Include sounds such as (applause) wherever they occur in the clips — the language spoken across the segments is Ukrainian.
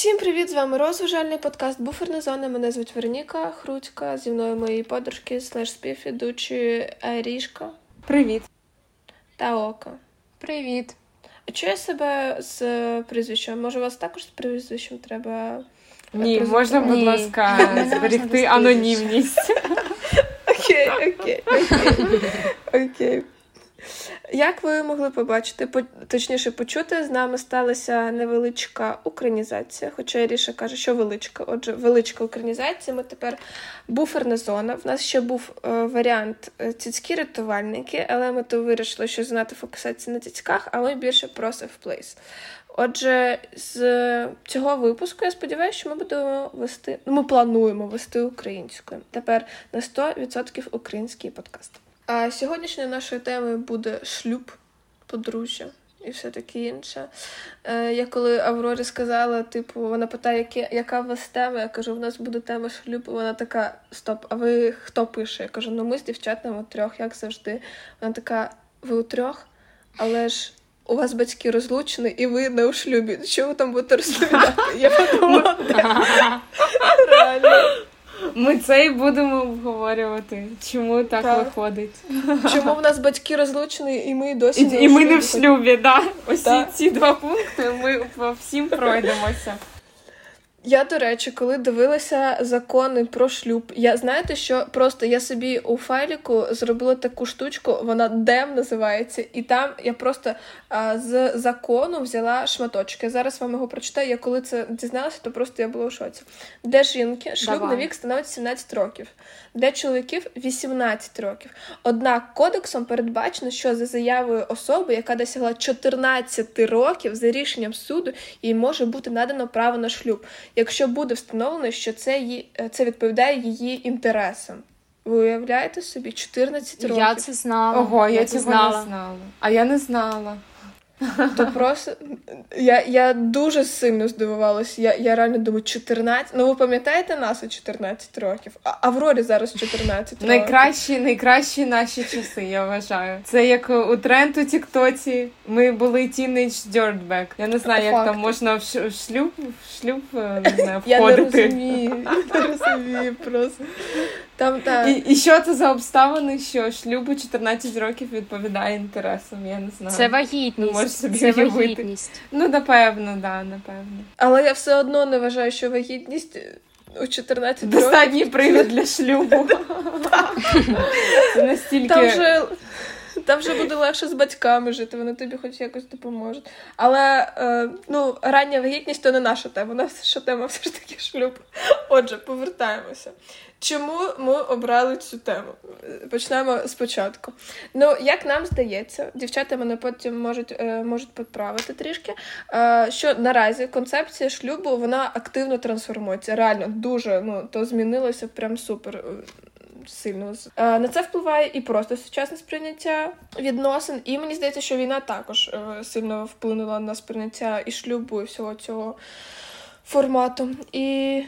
Всім привіт! З вами розважальний подкаст Буферна зона. Мене звуть Вероніка Хрутька. Зі мною мої подружки, слеш співведучі Арішка. Привіт. Та Ока. Привіт. А чую себе з прізвищем? Може, у вас також з прізвищем треба. Ні, можна, будь ласка, зберегти анонімність. Окей, окей, окей. Окей. Як ви могли побачити, по, точніше почути, з нами сталася невеличка українізація, хоча Іріша каже, що величка. Отже, величка українізація. Ми тепер буферна зона. В нас ще був е, варіант е, цицькі рятувальники, але ми то вирішили, що занадто фокусація на цицьках, а ми більше про safe. Отже, з цього випуску я сподіваюся, що ми будемо вести, ну, ми плануємо вести українською. Тепер на 100% український подкаст. А сьогоднішньою нашою темою буде шлюб, подружжя і все таке інше. Е, Я коли Аврорі сказала, типу, вона питає, яка у вас тема? Я кажу, в нас буде тема шлюбу. Вона така: Стоп, а ви хто пише? Я кажу, ну ми з дівчатами трьох, як завжди. Вона така, ви у трьох, але ж. У вас батьки розлучені, і ви не у шлюбі. Ви там будете розповідати? (laughs) Я подумала, реально. Ми це і будемо обговорювати. Чому так, так. виходить? Чому в нас батьки розлучені, і ми досі і, не і ми не в шлюбі, да. Ось ці два пункти ми по всім пройдемося. Я, до речі, коли дивилася закони про шлюб, я знаєте, що просто я собі у файліку зробила таку штучку, вона дем називається, і там я просто а, з закону взяла шматочки. Зараз вам його прочитаю. Я коли це дізналася, то просто я була у шоці. Для жінки шлюбний вік становить 17 років, для чоловіків 18 років. Однак кодексом передбачено, що за заявою особи, яка досягла 14 років за рішенням суду, їй може бути надано право на шлюб якщо буде встановлено, що це її, е, це відповідає її інтересам. Ви уявляєте собі 14 років? Я це знала. Ого, я, я це знала. не знала. А я не знала. То просто я я дуже сильно здивувалася. Я я реально думаю, 14. Ну ви пам'ятаєте нас у 14 років? А Аврорі зараз 14 років. Найкращі, найкращі наші часи, я вважаю. Це як у тренд у Тіктоці. Ми були teenage dirtbag. Я не знаю, як Факт. там можна в шлюб в шлюб е, не знаю, входити. Я не розумію, я не розумію просто. Там, та... І і що це за обставини, що шлюбу 14 років відповідає інтересам? Я не знаю. Це вагітність. Можеш собі це вагітність. Ну, напевно, да, напевно. Але я все одно не вважаю, що вагітність. У 14 років. Привід (laughs) для шлюбу. (laughs) Це настільки... Там вже там вже буде легше з батьками жити, вони тобі хоч якось допоможуть. Але е, ну, рання вагітність то не наша тема. Наша тема все ж таки шлюб. Отже, повертаємося. Чому ми обрали цю тему? Почнемо спочатку. Ну, як нам здається, дівчата мене потім можуть е, можуть підправити трішки. Е, що наразі концепція шлюбу вона активно трансформується. Реально дуже ну то змінилося прям супер сильно. Е, на це впливає і просто сучасне сприйняття відносин. І мені здається, що війна також сильно вплинула на сприйняття і шлюбу, і всього цього формату. І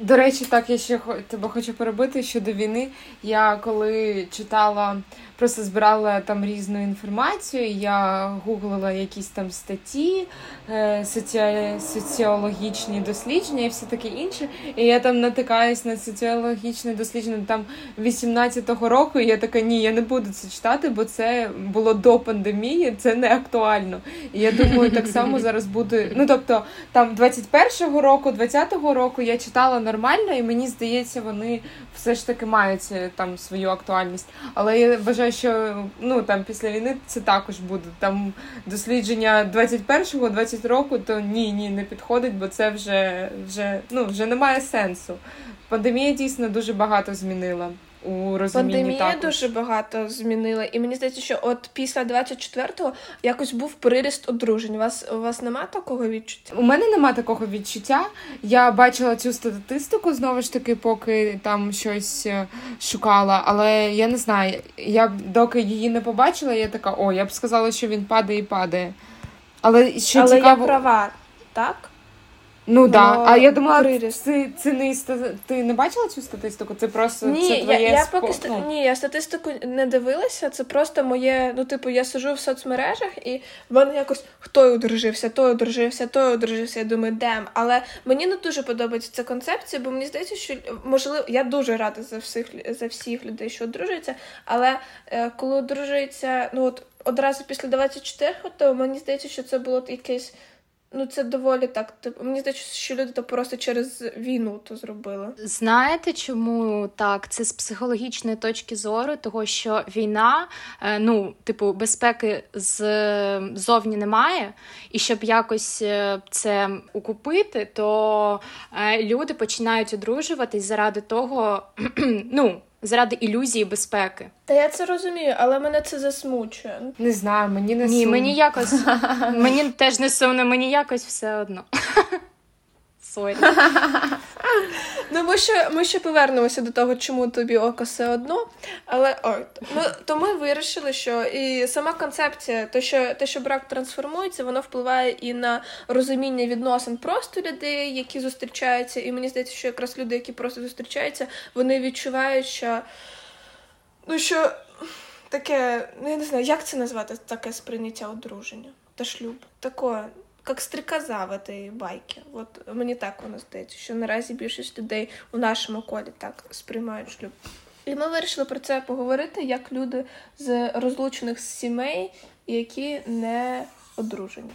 до речі, так я ще тебе хочу перебити щодо війни. Я коли читала просто збирала там різну інформацію. Я гуглила якісь там статті, е, соці... соціологічні дослідження і все таке інше. І я там натикаюсь на соціологічне дослідження там 18-го року. і Я така, ні, я не буду це читати, бо це було до пандемії, це не актуально. І я думаю, так само зараз буде. Ну тобто, там 21-го року, 20-го року я читала нормально, і мені здається, вони все ж таки мають е, там свою актуальність. Але я вважаю, що ну там після війни це також буде. Там дослідження 21-го, 20 року, то ні, ні, не підходить, бо це вже вже ну вже немає сенсу. Пандемія дійсно дуже багато змінила у розумінні Пандемія також. дуже багато змінила, і мені здається, що от після 24-го якось був приріст одружень. У вас у вас нема такого відчуття? У мене нема такого відчуття. Я бачила цю статистику знову ж таки, поки там щось е, шукала, але я не знаю. Я доки її не побачила, я така, о, я б сказала, що він падає і падає. Але що але цікаво... я права, так? Ну так, да. а я думала, це, це не ти не бачила цю статистику? Це просто ні, це твоє я, я поки ст... ну. ні, я статистику не дивилася. Це просто моє. Ну, типу, я сижу в соцмережах, і в мене якось хто одружився, той одружився, той одружився. Я думаю, дем. Але мені не дуже подобається ця концепція, бо мені здається, що можливо, я дуже рада за всіх за всіх людей, що одружуються. Але е, коли одружується, ну от одразу після 24, то мені здається, що це було якесь. Ну, це доволі так. Типу, мені здається, що люди то просто через війну то зробили. Знаєте, чому так? Це з психологічної точки зору, того що війна, е, ну, типу, безпеки ззовні немає, і щоб якось е, це укупити, то е, люди починають одружуватись заради того, (clears throat) ну заради ілюзії безпеки. Та я це розумію, але мене це засмучує. Не знаю, мені не сумно. Ні, мені якось (laughs) мені теж не сумно, мені якось все одно. (laughs) Sorry. (laughs) Ну, ми ще ми ще повернемося до того, чому тобі око все одно. Але о, ми, то ми вирішили, що і сама концепція, то що те, що брак трансформується, воно впливає і на розуміння відносин просто людей, які зустрічаються. І мені здається, що якраз люди, які просто зустрічаються, вони відчувають, що ну що таке, ну я не знаю, як це назвати, таке сприйняття одруження та шлюб. Таке як стріказа в этой байки. От мені так воно здається, що наразі більшість людей у нашому колі так сприймають шлюб. І ми вирішили про це поговорити, як люди з розлучених сімей, які не одружені.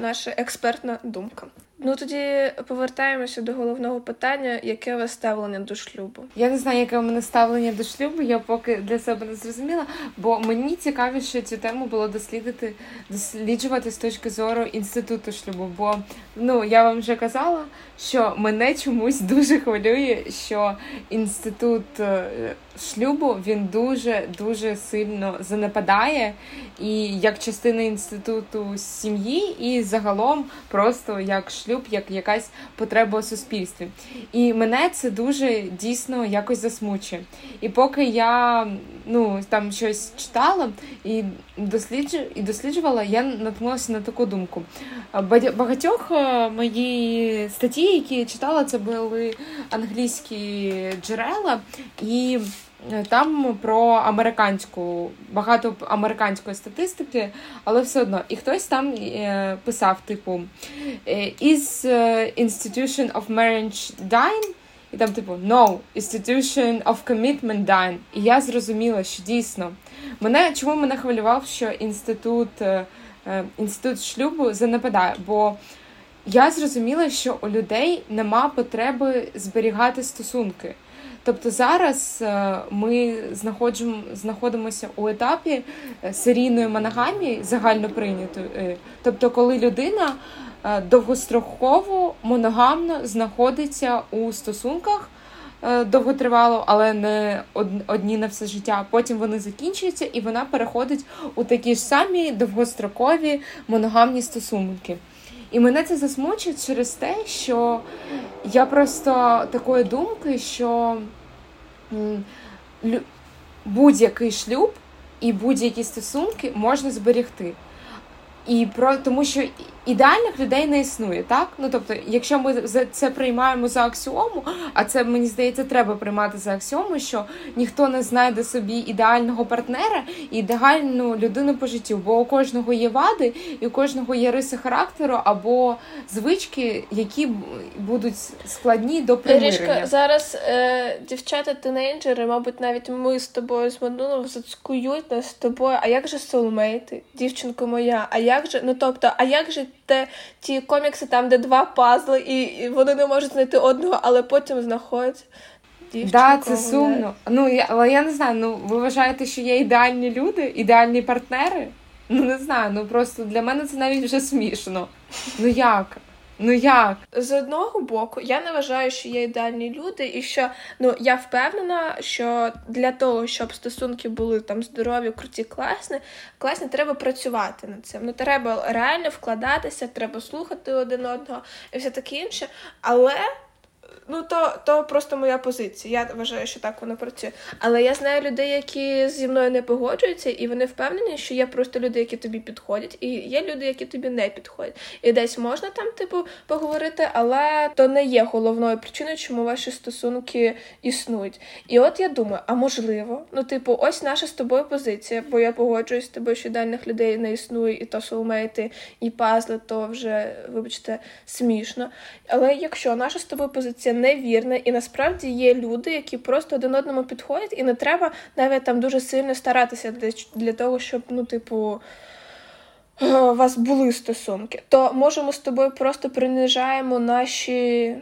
Наша експертна думка. Ну тоді повертаємося до головного питання, яке у вас ставлення до шлюбу? Я не знаю, яке у мене ставлення до шлюбу. Я поки для себе не зрозуміла, бо мені цікавіше цю тему було дослідити, досліджувати з точки зору інституту шлюбу. Бо ну я вам вже казала, що мене чомусь дуже хвилює, що інститут е, шлюбу він дуже дуже сильно занепадає, і як частина інституту сім'ї, і загалом просто як шлюб, як якась потреба у суспільстві. І мене це дуже дійсно якось засмучує. І поки я ну там щось читала і досліджу, і досліджувала, я наткнулася на таку думку. Багатьох е, мої статті, які я читала, це були англійські джерела і. Е, там про американську, багато американської статистики, але все одно. І хтось там е, писав, типу, «Е, Is institution of marriage dying? І там, типу, no, institution of commitment dying. І я зрозуміла, що дійсно мене чому мене хвилював, що інститут інститут шлюбу занепадає, бо я зрозуміла, що у людей нема потреби зберігати стосунки. Тобто зараз е, ми знаходимося у етапі е, серійної моногамії загально прийнятої. Е, тобто, коли людина довгостроково моногамно знаходиться у стосунках довготривало, але не одні на все життя. Потім вони закінчуються і вона переходить у такі ж самі довгострокові моногамні стосунки. І мене це засмучує через те, що я просто такої думки, що будь-який шлюб і будь-які стосунки можна зберегти. І про тому, що ідеальних людей не існує, так? Ну тобто, якщо ми це приймаємо за аксіому, а це мені здається, треба приймати за аксіому, що ніхто не знайде собі ідеального партнера і ідеальну людину по життю, бо у кожного є вади, і у кожного є риси характеру або звички, які будуть складні до примирення. Рішка, зараз е, дівчата-тинейджери, мабуть, навіть ми з тобою з минулого зацькують нас з тобою. А як же соулмейти, дівчинко моя? А як же, ну тобто, а як же те ті комікси, там, де два пазли, і вони не можуть знайти одного, але потім знаходять. Так, да, це сумно. Ну, я, Але я не знаю, ну ви вважаєте, що є ідеальні люди, ідеальні партнери? Ну не знаю, ну просто для мене це навіть вже смішно. Ну як? Ну як? З одного боку, я не вважаю, що є ідеальні люди, і що ну я впевнена, що для того, щоб стосунки були там здорові, круті, класні, класні, треба працювати над цим. Ну треба реально вкладатися, треба слухати один одного і все таке інше. Але Ну, то то просто моя позиція. Я вважаю, що так воно працює. Але я знаю людей, які зі мною не погоджуються, і вони впевнені, що є просто люди, які тобі підходять, і є люди, які тобі не підходять. І десь можна там, типу, поговорити, але то не є головною причиною, чому ваші стосунки існують. І от я думаю, а можливо, ну, типу, ось наша з тобою позиція, бо я погоджуюсь з тобою, що ідеальних людей не існує, і то соулмейти, і пазли, то вже, вибачте, смішно. Але якщо наша з тобою позиція невірне, і насправді є люди, які просто один одному підходять, і не треба навіть там дуже сильно старатися для, для того, щоб, ну, типу. У вас були стосунки, то можемо з тобою просто принижаємо наші,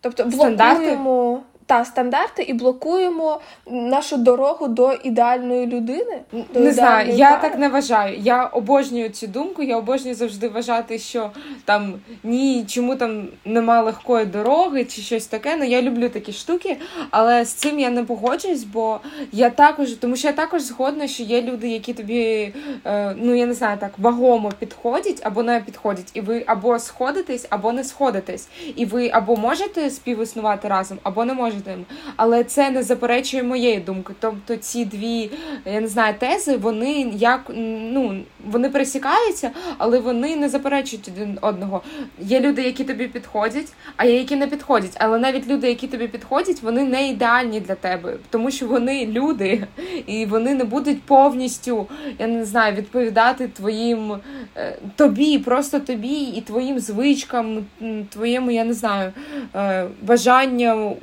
тобто блокуємо та стандарти і блокуємо нашу дорогу до ідеальної людини. До не знаю, я пари. так не вважаю. Я обожнюю цю думку. Я обожнюю завжди вважати, що там ні, чому там нема легкої дороги чи щось таке. Ну я люблю такі штуки, але з цим я не погоджуюсь, бо я також, тому що я також згодна, що є люди, які тобі, е, ну я не знаю, так вагомо підходять або не підходять, і ви або сходитесь, або не сходитесь, і ви або можете співіснувати разом, або не можете кожним. Але це не заперечує моєї думки. Тобто ці дві, я не знаю, тези, вони як ну вони пересікаються, але вони не заперечують один одного. Є люди, які тобі підходять, а є які не підходять. Але навіть люди, які тобі підходять, вони не ідеальні для тебе, тому що вони люди, і вони не будуть повністю, я не знаю, відповідати твоїм е, тобі, просто тобі і твоїм звичкам, твоєму, я не знаю, е, бажанням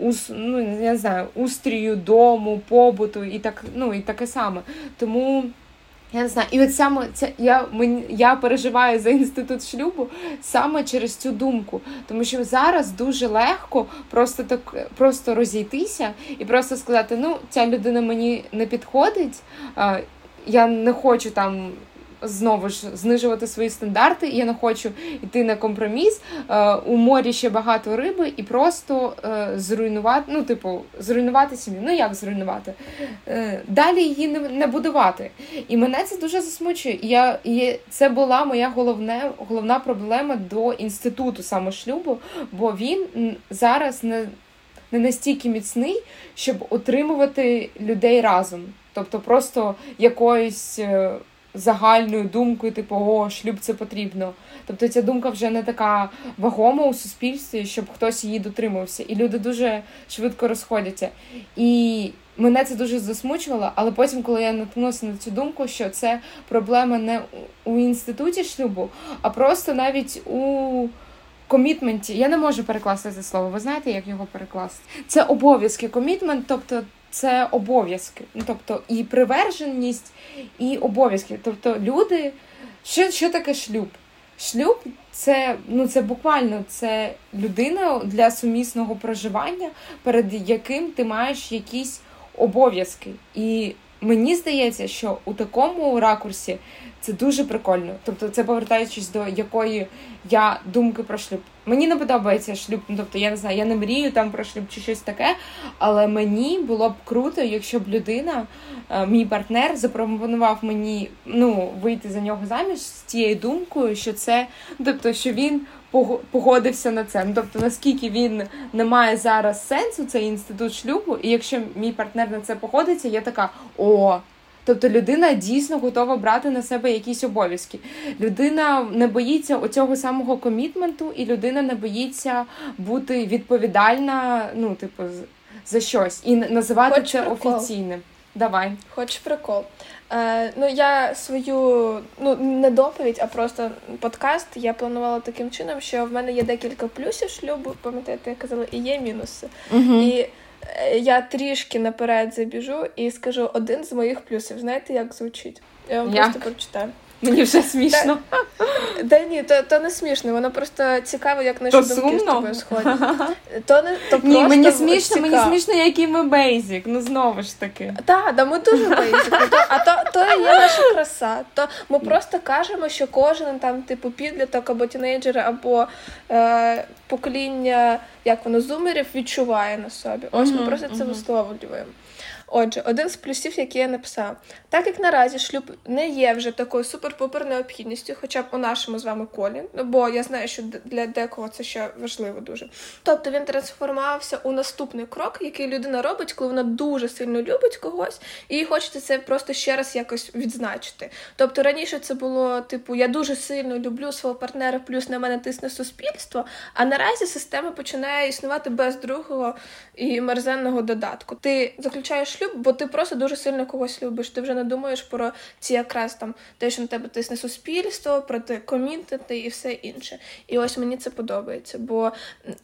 ну я не знаю, устрію, дому, побуту і так, ну і таке саме. Тому. Я не знаю, і от саме це я мені я переживаю за інститут шлюбу саме через цю думку, тому що зараз дуже легко просто так просто розійтися і просто сказати: ну, ця людина мені не підходить, я не хочу там знову ж знижувати свої стандарти. Я не хочу йти на компроміс. Е, у морі ще багато риби, і просто е, зруйнувати, ну, типу, зруйнувати сім'ю. Ну як зруйнувати? Е, далі її не, будувати. І мене це дуже засмучує. Я, це була моя головне, головна проблема до інституту самошлюбу, бо він зараз не. Не настільки міцний, щоб утримувати людей разом, тобто просто якоюсь загальною думкою, типу, о, шлюб це потрібно. Тобто ця думка вже не така вагома у суспільстві, щоб хтось її дотримувався. І люди дуже швидко розходяться. І мене це дуже засмучувало, але потім, коли я наткнулася на цю думку, що це проблема не у інституті шлюбу, а просто навіть у. Комітменті, я не можу перекласти це слово. Ви знаєте, як його перекласти? Це обов'язки. Комітмент, тобто це обов'язки. Ну, Тобто і приверженість, і обов'язки. Тобто люди, що що таке шлюб? Шлюб це ну це буквально це людина для сумісного проживання, перед яким ти маєш якісь обов'язки. І мені здається, що у такому ракурсі це дуже прикольно. Тобто, це повертаючись до якої я думки про шлюб. Мені не подобається шлюб. Ну, тобто, я не знаю, я не мрію там про шлюб чи щось таке. Але мені було б круто, якщо б людина, е, мій партнер, запропонував мені ну, вийти за нього заміж з тією думкою, що це, тобто, що він. Погодився на це. Ну, тобто, наскільки він не має зараз сенсу, цей інститут шлюбу, і якщо мій партнер на це погодиться, я така о, Тобто людина дійсно готова брати на себе якісь обов'язки. Людина не боїться оцього самого комітменту, і людина не боїться бути відповідальна, ну, типу, за щось і називати Хоч це прикол. офіційним. Давай. Хоч прикол. Е, Ну, я свою ну не доповідь, а просто подкаст. Я планувала таким чином, що в мене є декілька плюсів шлюбу, пам'ятаєте, я казала, і є мінуси. Угу. І я трішки наперед забіжу і скажу один з моїх плюсів. Знаєте, як звучить? Я вам як? просто прочитаю. Мені вже смішно. Та, та ні, то то не смішно, воно просто цікаво, як наші то думки з тобою сходять. (laughs) То не то Ні, мені смішно, цікаво. мені смішно, який ми basic. Ну знову ж таки. Так, да, ми дуже basic. Ну, а то то є наша краса. То ми просто кажемо, що кожен там, типу, підліток або тінейджер, або. Е, покоління, як воно зумерів, відчуває на собі. Ось ми просто це висловлюємо. Отже, один з плюсів, який я написав, так як наразі шлюб не є вже такою супер-пупер необхідністю, хоча б у нашому з вами колі, ну бо я знаю, що для декого це ще важливо дуже. Тобто він трансформувався у наступний крок, який людина робить, коли вона дуже сильно любить когось, і хочеться це просто ще раз якось відзначити. Тобто раніше це було типу я дуже сильно люблю свого партнера, плюс на мене тисне суспільство. А наразі система починає існувати без другого і мерзенного додатку. Ти заключаєш шлюб, бо ти просто дуже сильно когось любиш. Ти вже не думаєш про ці якраз там те, що на тебе тисне суспільство, про те комітети і все інше. І ось мені це подобається. Бо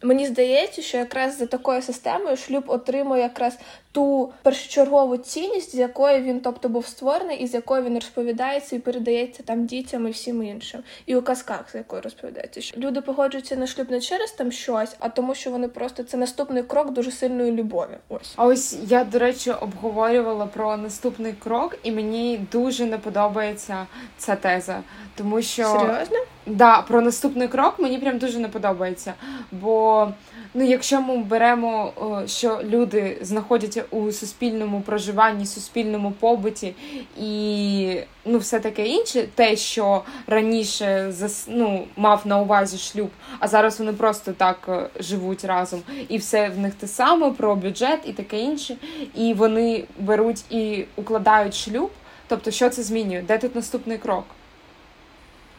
мені здається, що якраз за такою системою шлюб отримує якраз ту першочергову цінність, з якої він, тобто, був створений, і з якої він розповідається і передається там дітям і всім іншим, і у казках, з якої розповідається. Що люди погоджуються на шлюб не через там щось, а тому, що вони просто це наступний крок дуже сильної любові. Ось а ось я до речі обговорювала про наступний крок, і мені дуже не подобається ця теза, тому що серйозно да, про наступний крок мені прям дуже не подобається. Бо ну, якщо ми беремо, що люди знаходяться у суспільному проживанні, суспільному побуті і ну, все таке інше, те, що раніше ну, мав на увазі шлюб, а зараз вони просто так е, живуть разом, і все в них те саме про бюджет і таке інше, і вони беруть і укладають шлюб. Тобто, що це змінює? Де тут наступний крок?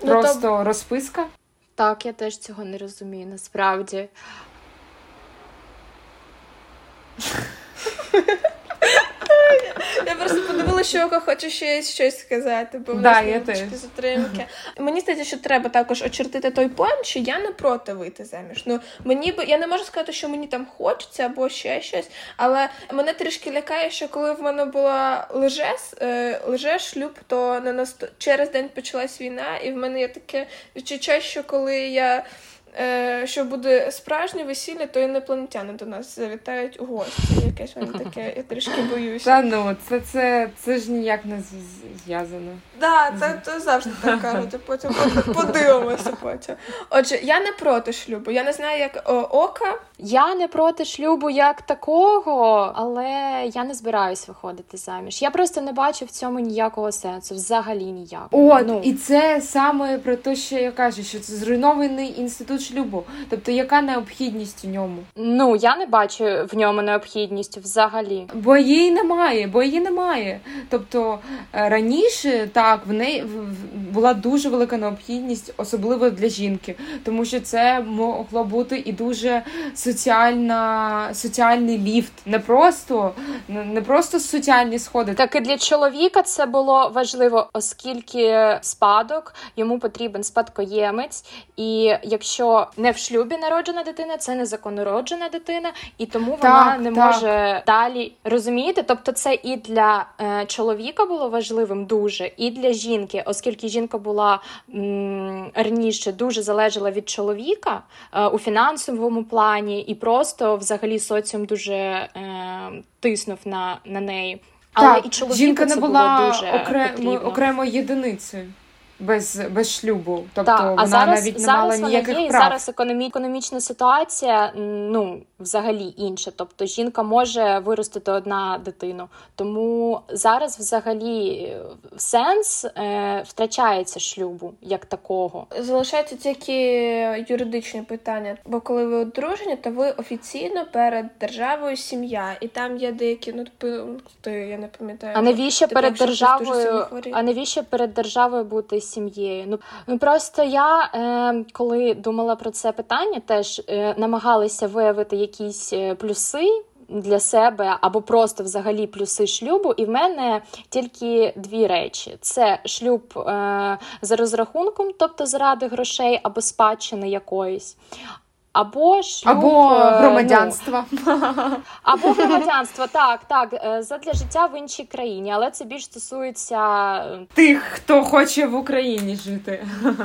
Ну, Просто то... розписка? Так, я теж цього не розумію, насправді. Я просто подивилася, що Око хоче ще щось сказати, бо в да, нас затримки. Мені здається, що треба також очертити той поінт, що я не проти вийти заміж. Ну мені би я не можу сказати, що мені там хочеться або ще щось, але мене трішки лякає, що коли в мене була лежес, е, леже шлюб, то на нас через день почалась війна, і в мене є таке відчуття, що коли я що буде справжнє весілля, то інопланетяни до нас завітають у гості. Якесь воно таке, я трішки боюся. Та ну, це це, це ж ніяк не зв'язано. Так, да, це, це завжди так кажуть, потім подивимося потім. Отже, я не проти шлюбу. Я не знаю, як о, ока. Я не проти шлюбу як такого, але я не збираюсь виходити заміж. Я просто не бачу в цьому ніякого сенсу, взагалі ніякого. От, ну. і це саме про те, що я кажу, що це зруйнований інститут шлюбу. Тобто, яка необхідність у ньому? Ну я не бачу в ньому необхідність взагалі. Бо її немає, бо її немає. Тобто е, раніше так в неї була дуже велика необхідність, особливо для жінки, тому що це могло бути і дуже соціальна, соціальний ліфт, не просто не просто соціальні сходи. Так і для чоловіка це було важливо, оскільки спадок йому потрібен спадкоємець, і якщо не в шлюбі народжена дитина, це незаконнороджена дитина, і тому вона так, не так. може далі розумієте. Тобто, це і для е, чоловіка було важливим дуже, і для жінки, оскільки жінка була м, раніше дуже залежала від чоловіка е, у фінансовому плані, і просто взагалі соціум дуже е, тиснув на, на неї. Але так, і чоловіка жінка не це була було дуже окремо, окремо єдиницею без без шлюбу. Тобто так, вона зараз, навіть не зараз мала ніяких є, прав. зараз економі... економічна ситуація ну взагалі інша. Тобто жінка може виростити одна дитину. Тому зараз взагалі сенс е, втрачається шлюбу як такого. Залишаються тільки юридичні питання. Бо коли ви одружені, то ви офіційно перед державою сім'я, і там є деякі ну пункти, я не пам'ятаю. А навіщо перед державою? А навіщо перед державою бути? Сім'єю. Ну просто я е, коли думала про це питання, теж е, намагалася виявити якісь е, плюси. Для себе або просто взагалі плюси шлюбу, і в мене тільки дві речі: це шлюб е, за розрахунком, тобто заради грошей або спадщини якоїсь, або шлюб, або е, громадянство. Ну, (laughs) або громадянство, так, так, е, задля життя в іншій країні, але це більш стосується е, тих, хто хоче в Україні жити. (laughs)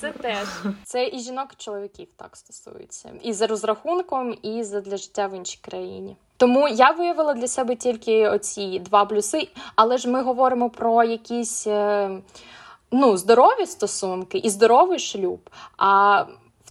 Це теж це і жінок, і чоловіків так стосується. І за розрахунком, і задля життя в іншій країні. Тому я виявила для себе тільки оці два плюси, але ж ми говоримо про якісь ну, здорові стосунки і здоровий шлюб. А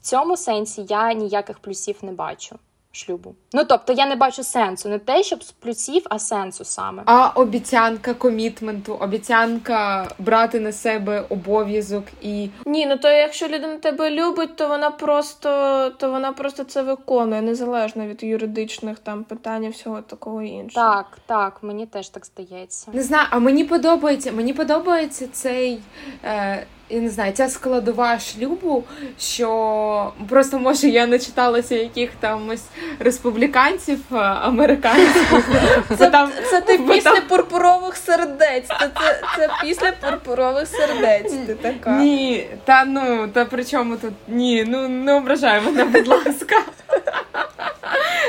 цьому сенсі я ніяких плюсів не бачу шлюбу. Ну тобто я не бачу сенсу, не те, щоб з плюсів, а сенсу саме. А обіцянка комітменту, обіцянка брати на себе обов'язок і ні, ну то якщо людина тебе любить, то вона просто то вона просто це виконує незалежно від юридичних там питань і всього такого іншого. Так, так, мені теж так здається. Не знаю, а мені подобається. Мені подобається цей. Е, я не знаю, ця складова шлюбу, що просто може я не читалася яких там ось республіканців е, американських. (laughs) Це там це ти після пурпурових сердець. Це, це це, після пурпурових сердець. Ти така. Ні, та ну та при чому тут ні, ну не ображай мене, будь ласка.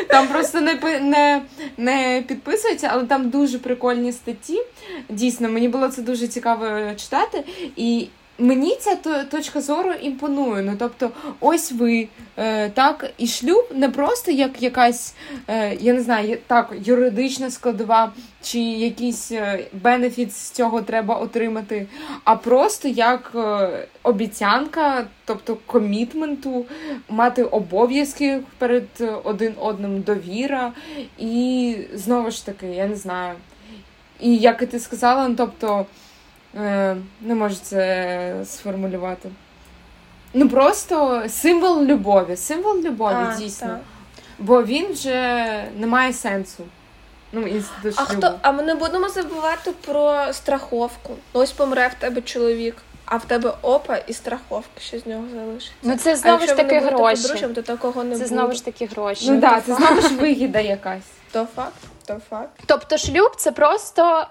Там просто не не, не підписується, але там дуже прикольні статті. Дійсно, мені було це дуже цікаво читати. І Мені ця точка зору імпонує. Ну тобто, ось ви е, так, і шлюб не просто як якась, е, я не знаю, так, юридична складова, чи якийсь е, бенефіт з цього треба отримати, а просто як е, обіцянка, тобто комітменту, мати обов'язки перед один одним довіра. І знову ж таки, я не знаю. І як і ти сказала, ну тобто. Е, не можу це сформулювати. Ну, просто символ любові. Символ любові, а, дійсно. Так. Бо він вже не має сенсу. Ну, А хто? А ми не будемо забувати про страховку. Ось помре в тебе чоловік, а в тебе опа і страховка, що з нього залишиться. Ну це знову ж таки гроші. Подружжям, то такого не Це буде. знову ж таки гроші. Ну так, це знову ж вигіда якась. То факт, то факт. Тобто шлюб це просто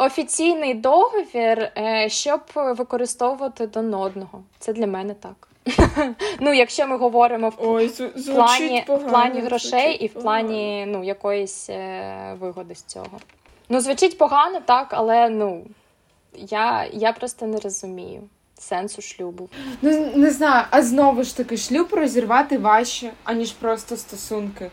офіційний договір, е, щоб використовувати один одного. Це для мене так. (laughs) Ну, якщо ми говоримо в Ой, в плані погано, в плані грошей і в плані ну, якоїсь е, вигоди з цього. Ну, звучить погано, так, але ну я, я просто не розумію. Сенсу шлюбу. Ну не знаю, а знову ж таки, шлюб розірвати важче, аніж просто стосунки.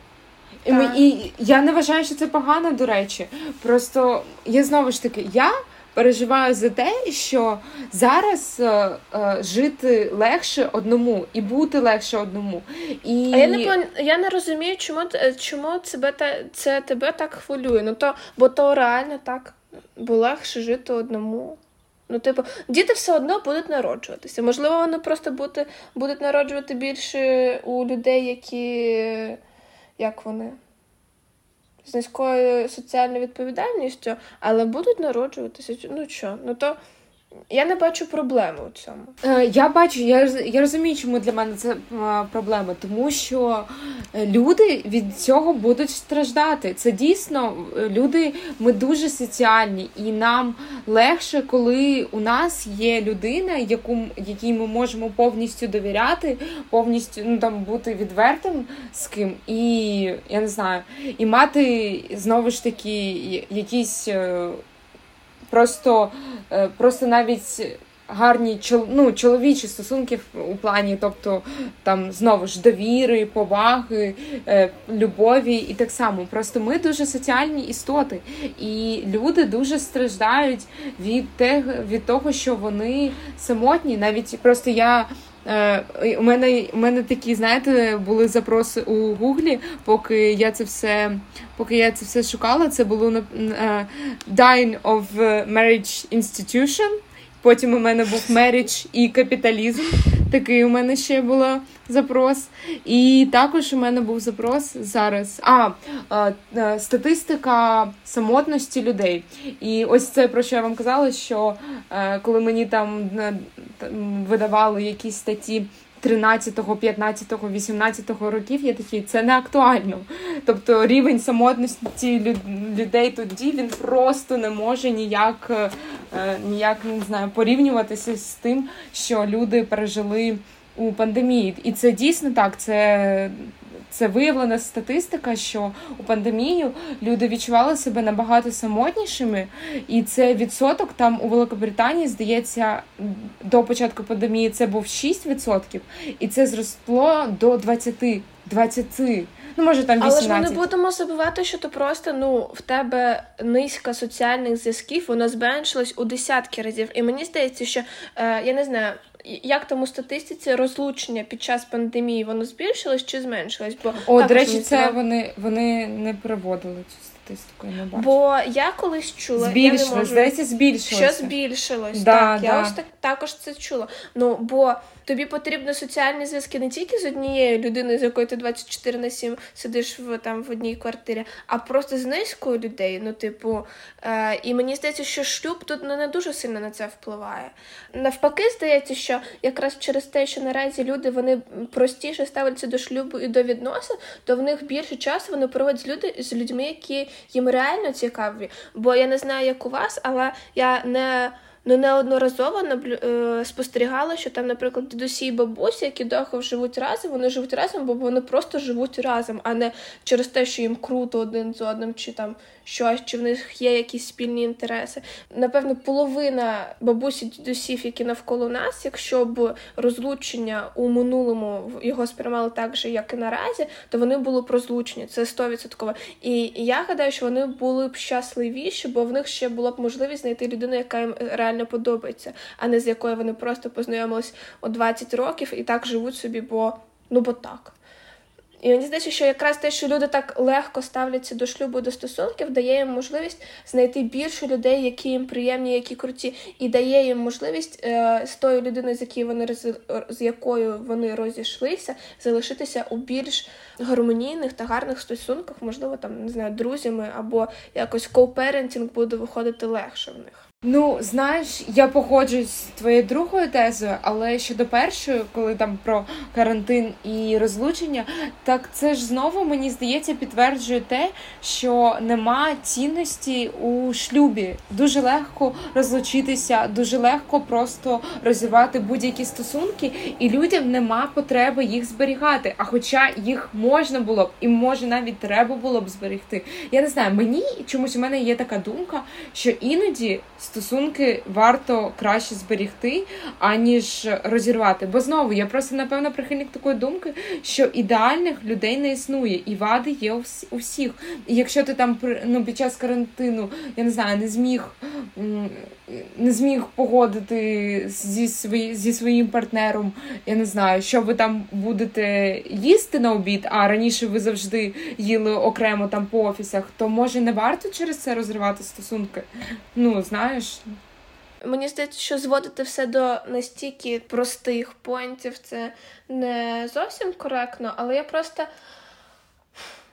І, ми, і я не вважаю, що це погано, до речі. Просто я знову ж таки, я переживаю за те, що зараз е, е, жити легше одному і бути легше одному. І... А я не я не розумію, чому чому тебе це тебе так хвилює. Ну то бо то реально так бо легше жити одному. Ну, типу, діти все одно будуть народжуватися. Можливо, вони просто будуть, будуть народжувати більше у людей, які як вони з низькою соціальною відповідальністю, але будуть народжуватися. Ну що, ну то я не бачу проблеми у цьому. Е, я бачу, я я розумію, чому для мене це проблема, тому що е, люди від цього будуть страждати. Це дійсно е, люди, ми дуже соціальні, і нам легше, коли у нас є людина, яку якій ми можемо повністю довіряти, повністю ну там бути відвертим з ким, і я не знаю, і мати знову ж таки якісь просто е, просто навіть гарні ну, чоловічі стосунки у плані, тобто там знову ж довіри, поваги, е, любові і так само. Просто ми дуже соціальні істоти, і люди дуже страждають від те, від того, що вони самотні. Навіть просто я. Е, у мене у мене такі, знаєте, були запроси у Гуглі, поки я це все поки я це все шукала. Це було на uh, Dying of Marriage Institution. Потім у мене був меріч і капіталізм. Такий у мене ще був запрос. І також у мене був запрос зараз. А, а статистика самотності людей. І ось це про що я вам казала, що а, коли мені там видавали якісь статті 13, 15, 18 років, я такий, це не актуально. Тобто рівень самотності людей тоді він просто не може ніяк е, ніяк не знаю, порівнюватися з тим, що люди пережили у пандемії. І це дійсно так. Це це виявлена статистика, що у пандемію люди відчували себе набагато самотнішими, і це відсоток там у Великобританії здається до початку пандемії це був 6%, і це зросло до 20. 20. Ну, може, там 18. Але ж ми не будемо забувати, що то просто ну в тебе низька соціальних зв'язків, вона зменшилась у десятки разів. І мені здається, що е, я не знаю, як там у статистиці розлучення під час пандемії воно збільшилось чи зменшилось? Бо О, до речі, це вони вони не проводили цю статистику. Я не бачу. Бо я колись чула. Збільшилось, я не можу... здається, збільшилось. Що збільшилось? Да, так, да. я ось так також це чула. Ну бо тобі потрібні соціальні зв'язки не тільки з однією людиною, з якою ти 24 на 7 сидиш в там в одній квартирі, а просто з низкою людей. Ну, типу, е, і мені здається, що шлюб тут ну, не дуже сильно на це впливає. Навпаки, здається, що якраз через те, що наразі люди вони простіше ставляться до шлюбу і до відносин, то в них більше часу вони проводять з люди з людьми, які їм реально цікаві. Бо я не знаю, як у вас, але я не ну неодноразово е, спостерігала, що там, наприклад, дідусі і бабусі, які довго живуть разом, вони живуть разом, бо вони просто живуть разом, а не через те, що їм круто один з одним, чи там щось, чи в них є якісь спільні інтереси. Напевно, половина бабусі дідусів, які навколо нас, якщо б розлучення у минулому його сприймали так же, як і наразі, то вони були б розлучені. Це 100%. І я гадаю, що вони були б щасливіші, бо в них ще була б можливість знайти людину, яка їм реально подобається, а не з якою вони просто познайомились у 20 років і так живуть собі, бо ну бо так. І мені здається, що якраз те, що люди так легко ставляться до шлюбу, до стосунків, дає їм можливість знайти більше людей, які їм приємні, які круті, і дає їм можливість е, з тою людиною, з якою вони з якою вони розійшлися, залишитися у більш гармонійних та гарних стосунках, можливо, там не знаю, друзями або якось коуперентінг буде виходити легше в них. Ну, знаєш, я погоджуюсь з твоєю другою тезою, але щодо першої, коли там про карантин і розлучення, так це ж знову мені здається підтверджує те, що нема цінності у шлюбі. Дуже легко розлучитися, дуже легко просто розвивати будь-які стосунки, і людям нема потреби їх зберігати. А хоча їх можна було б і може навіть треба було б зберегти. Я не знаю, мені чомусь у мене є така думка, що іноді стосунки варто краще зберігти, аніж розірвати. Бо знову я просто напевно прихильник такої думки, що ідеальних людей не існує, і вади є у всіх. І якщо ти там ну, під час карантину, я не знаю, не зміг не зміг погодити зі свої, зі своїм партнером, я не знаю, що ви там будете їсти на обід, а раніше ви завжди їли окремо там по офісах, то може не варто через це розривати стосунки? Ну, знаєш. Мені здається, що зводити все до настільки простих поінтів це не зовсім коректно, але я просто.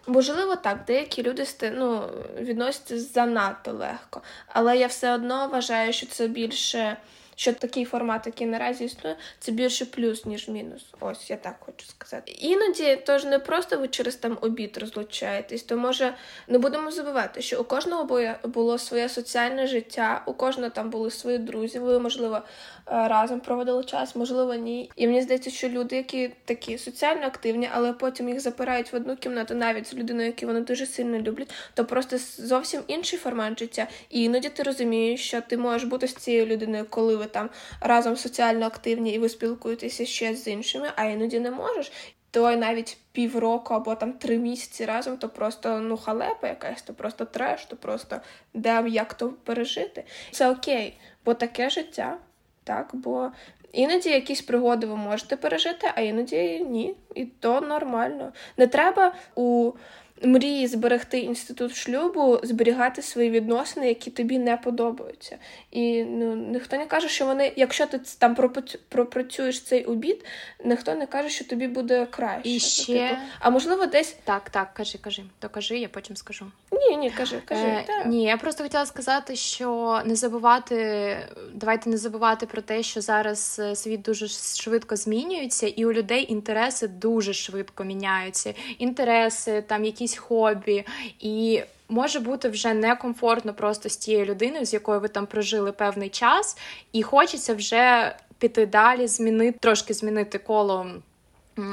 Можливо, так, деякі люди ну, відносяться занадто легко, але я все одно вважаю, що це більше що такий формат, який наразі існує, це більше плюс, ніж мінус. Ось я так хочу сказати. Іноді тож не просто ви через там обід розлучаєтесь, то може не будемо забувати, що у кожного було своє соціальне життя, у кожного там були свої друзі. Ви, можливо, е, разом проводили час, можливо, ні. І мені здається, що люди, які такі соціально активні, але потім їх запирають в одну кімнату, навіть з людиною, яку вони дуже сильно люблять, то просто зовсім інший формат життя. І іноді ти розумієш, що ти можеш бути з цією людиною, коли ви там разом соціально активні і ви спілкуєтеся ще з іншими, а іноді не можеш. То навіть півроку або там три місяці разом, то просто ну халепа якась, то просто треш, то просто де як то пережити. Це окей, бо таке життя, так, бо іноді якісь пригоди ви можете пережити, а іноді ні. І то нормально. Не треба у мрії зберегти інститут шлюбу, зберігати свої відносини, які тобі не подобаються. І ну, ніхто не каже, що вони, якщо ти там пропрацюєш цей обід, ніхто не каже, що тобі буде краще. І ще... Типу. А можливо, десь так, так, кажи, кажи, то кажи, я потім скажу. Ні, ні, кажи, кажи. Е, так. Ні, я просто хотіла сказати, що не забувати, давайте не забувати про те, що зараз е, світ дуже швидко змінюється, і у людей інтереси дуже швидко міняються. Інтереси, там якісь хобі, і може бути вже некомфортно просто з тією людиною, з якою ви там прожили певний час, і хочеться вже піти далі, змінити трошки змінити коло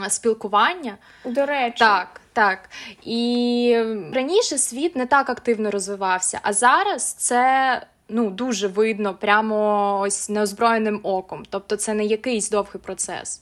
спілкування. До речі, так. Так, і раніше світ не так активно розвивався, а зараз це ну дуже видно прямо ось неозброєним оком. Тобто це не якийсь довгий процес.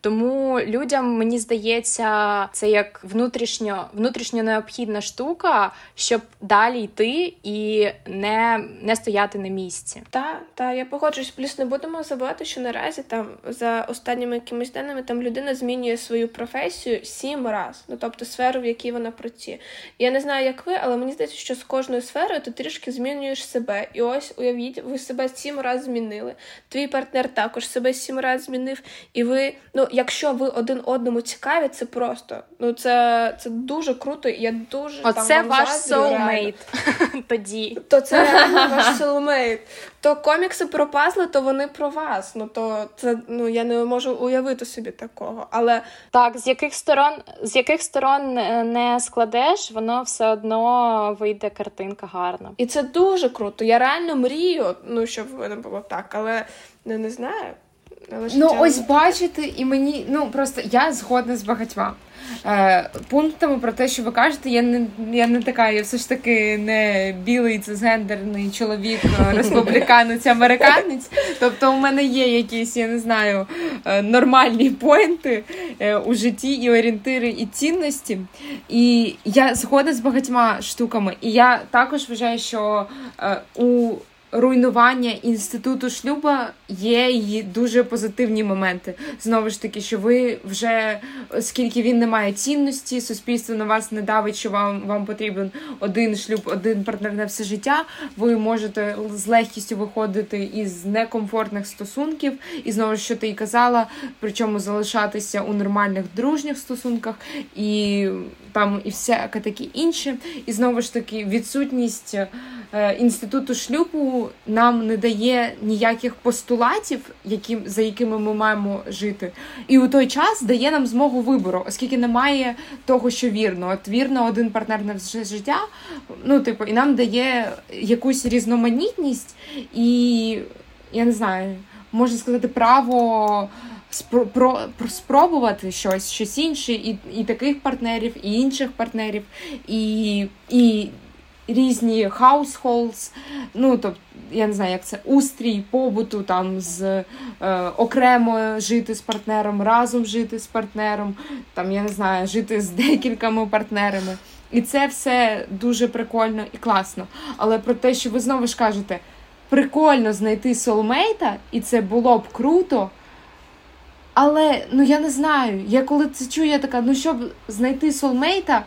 Тому людям мені здається, це як внутрішньо внутрішньо необхідна штука, щоб далі йти і не не стояти на місці. Так, та я погоджуюсь. Плюс не будемо забувати, що наразі там за останніми якимись даними там людина змінює свою професію сім раз, ну тобто сферу, в якій вона працює. Я не знаю, як ви, але мені здається, що з кожною сферою ти трішки змінюєш себе. І ось уявіть, ви себе сім разів змінили. Твій партнер також себе сім разів змінив. І ви, ну, якщо ви один одному цікаві, це просто ну це це дуже круто. Я дуже Оце там ваш soulmate (laughs) тоді. То це (laughs) ваш soulmate. То комікси про пазли, то вони про вас. Ну то це ну я не можу уявити собі такого. Але так, з яких сторон з яких сторон не складеш, воно все одно вийде картинка гарна. І це дуже круто. Я реально мрію, ну щоб не було так, але не, не знаю. Ну ось бачите, і мені ну просто я згодна з багатьма. Е, Пунктами про те, що ви кажете, я не я не така, я все ж таки не білий цисгендерний чоловік, е, (laughs) республіканець, американець. Тобто у мене є якісь, я не знаю, е, нормальні поінти е, у житті і орієнтири, і цінності. І я згодна з багатьма штуками. І я також вважаю, що у руйнування інституту шлюба є її дуже позитивні моменти. Знову ж таки, що ви вже, оскільки він не має цінності, суспільство на вас не давить, що вам вам потрібен один шлюб, один партнер на все життя. Ви можете з легкістю виходити із некомфортних стосунків, і знову ж що ти й казала, причому залишатися у нормальних дружніх стосунках і там і всяке таке інше. І знову ж таки, відсутність інституту шлюбу нам не дає ніяких постулатів, які, за якими ми маємо жити. І у той час дає нам змогу вибору, оскільки немає того, що вірно. От вірно, один партнер на все життя. Ну, типу, і нам дає якусь різноманітність і я не знаю, можна сказати, право спро, про, спробувати щось, щось інше, і і таких партнерів, і інших партнерів, і і різні households, ну тобто, я не знаю, як це устрій побуту, там з е, окремо жити з партнером, разом жити з партнером, там я не знаю, жити з декількома партнерами. І це все дуже прикольно і класно. Але про те, що ви знову ж кажете, прикольно знайти солмейта, і це було б круто. Але ну я не знаю. Я коли це чую, я така, ну щоб знайти солмейта,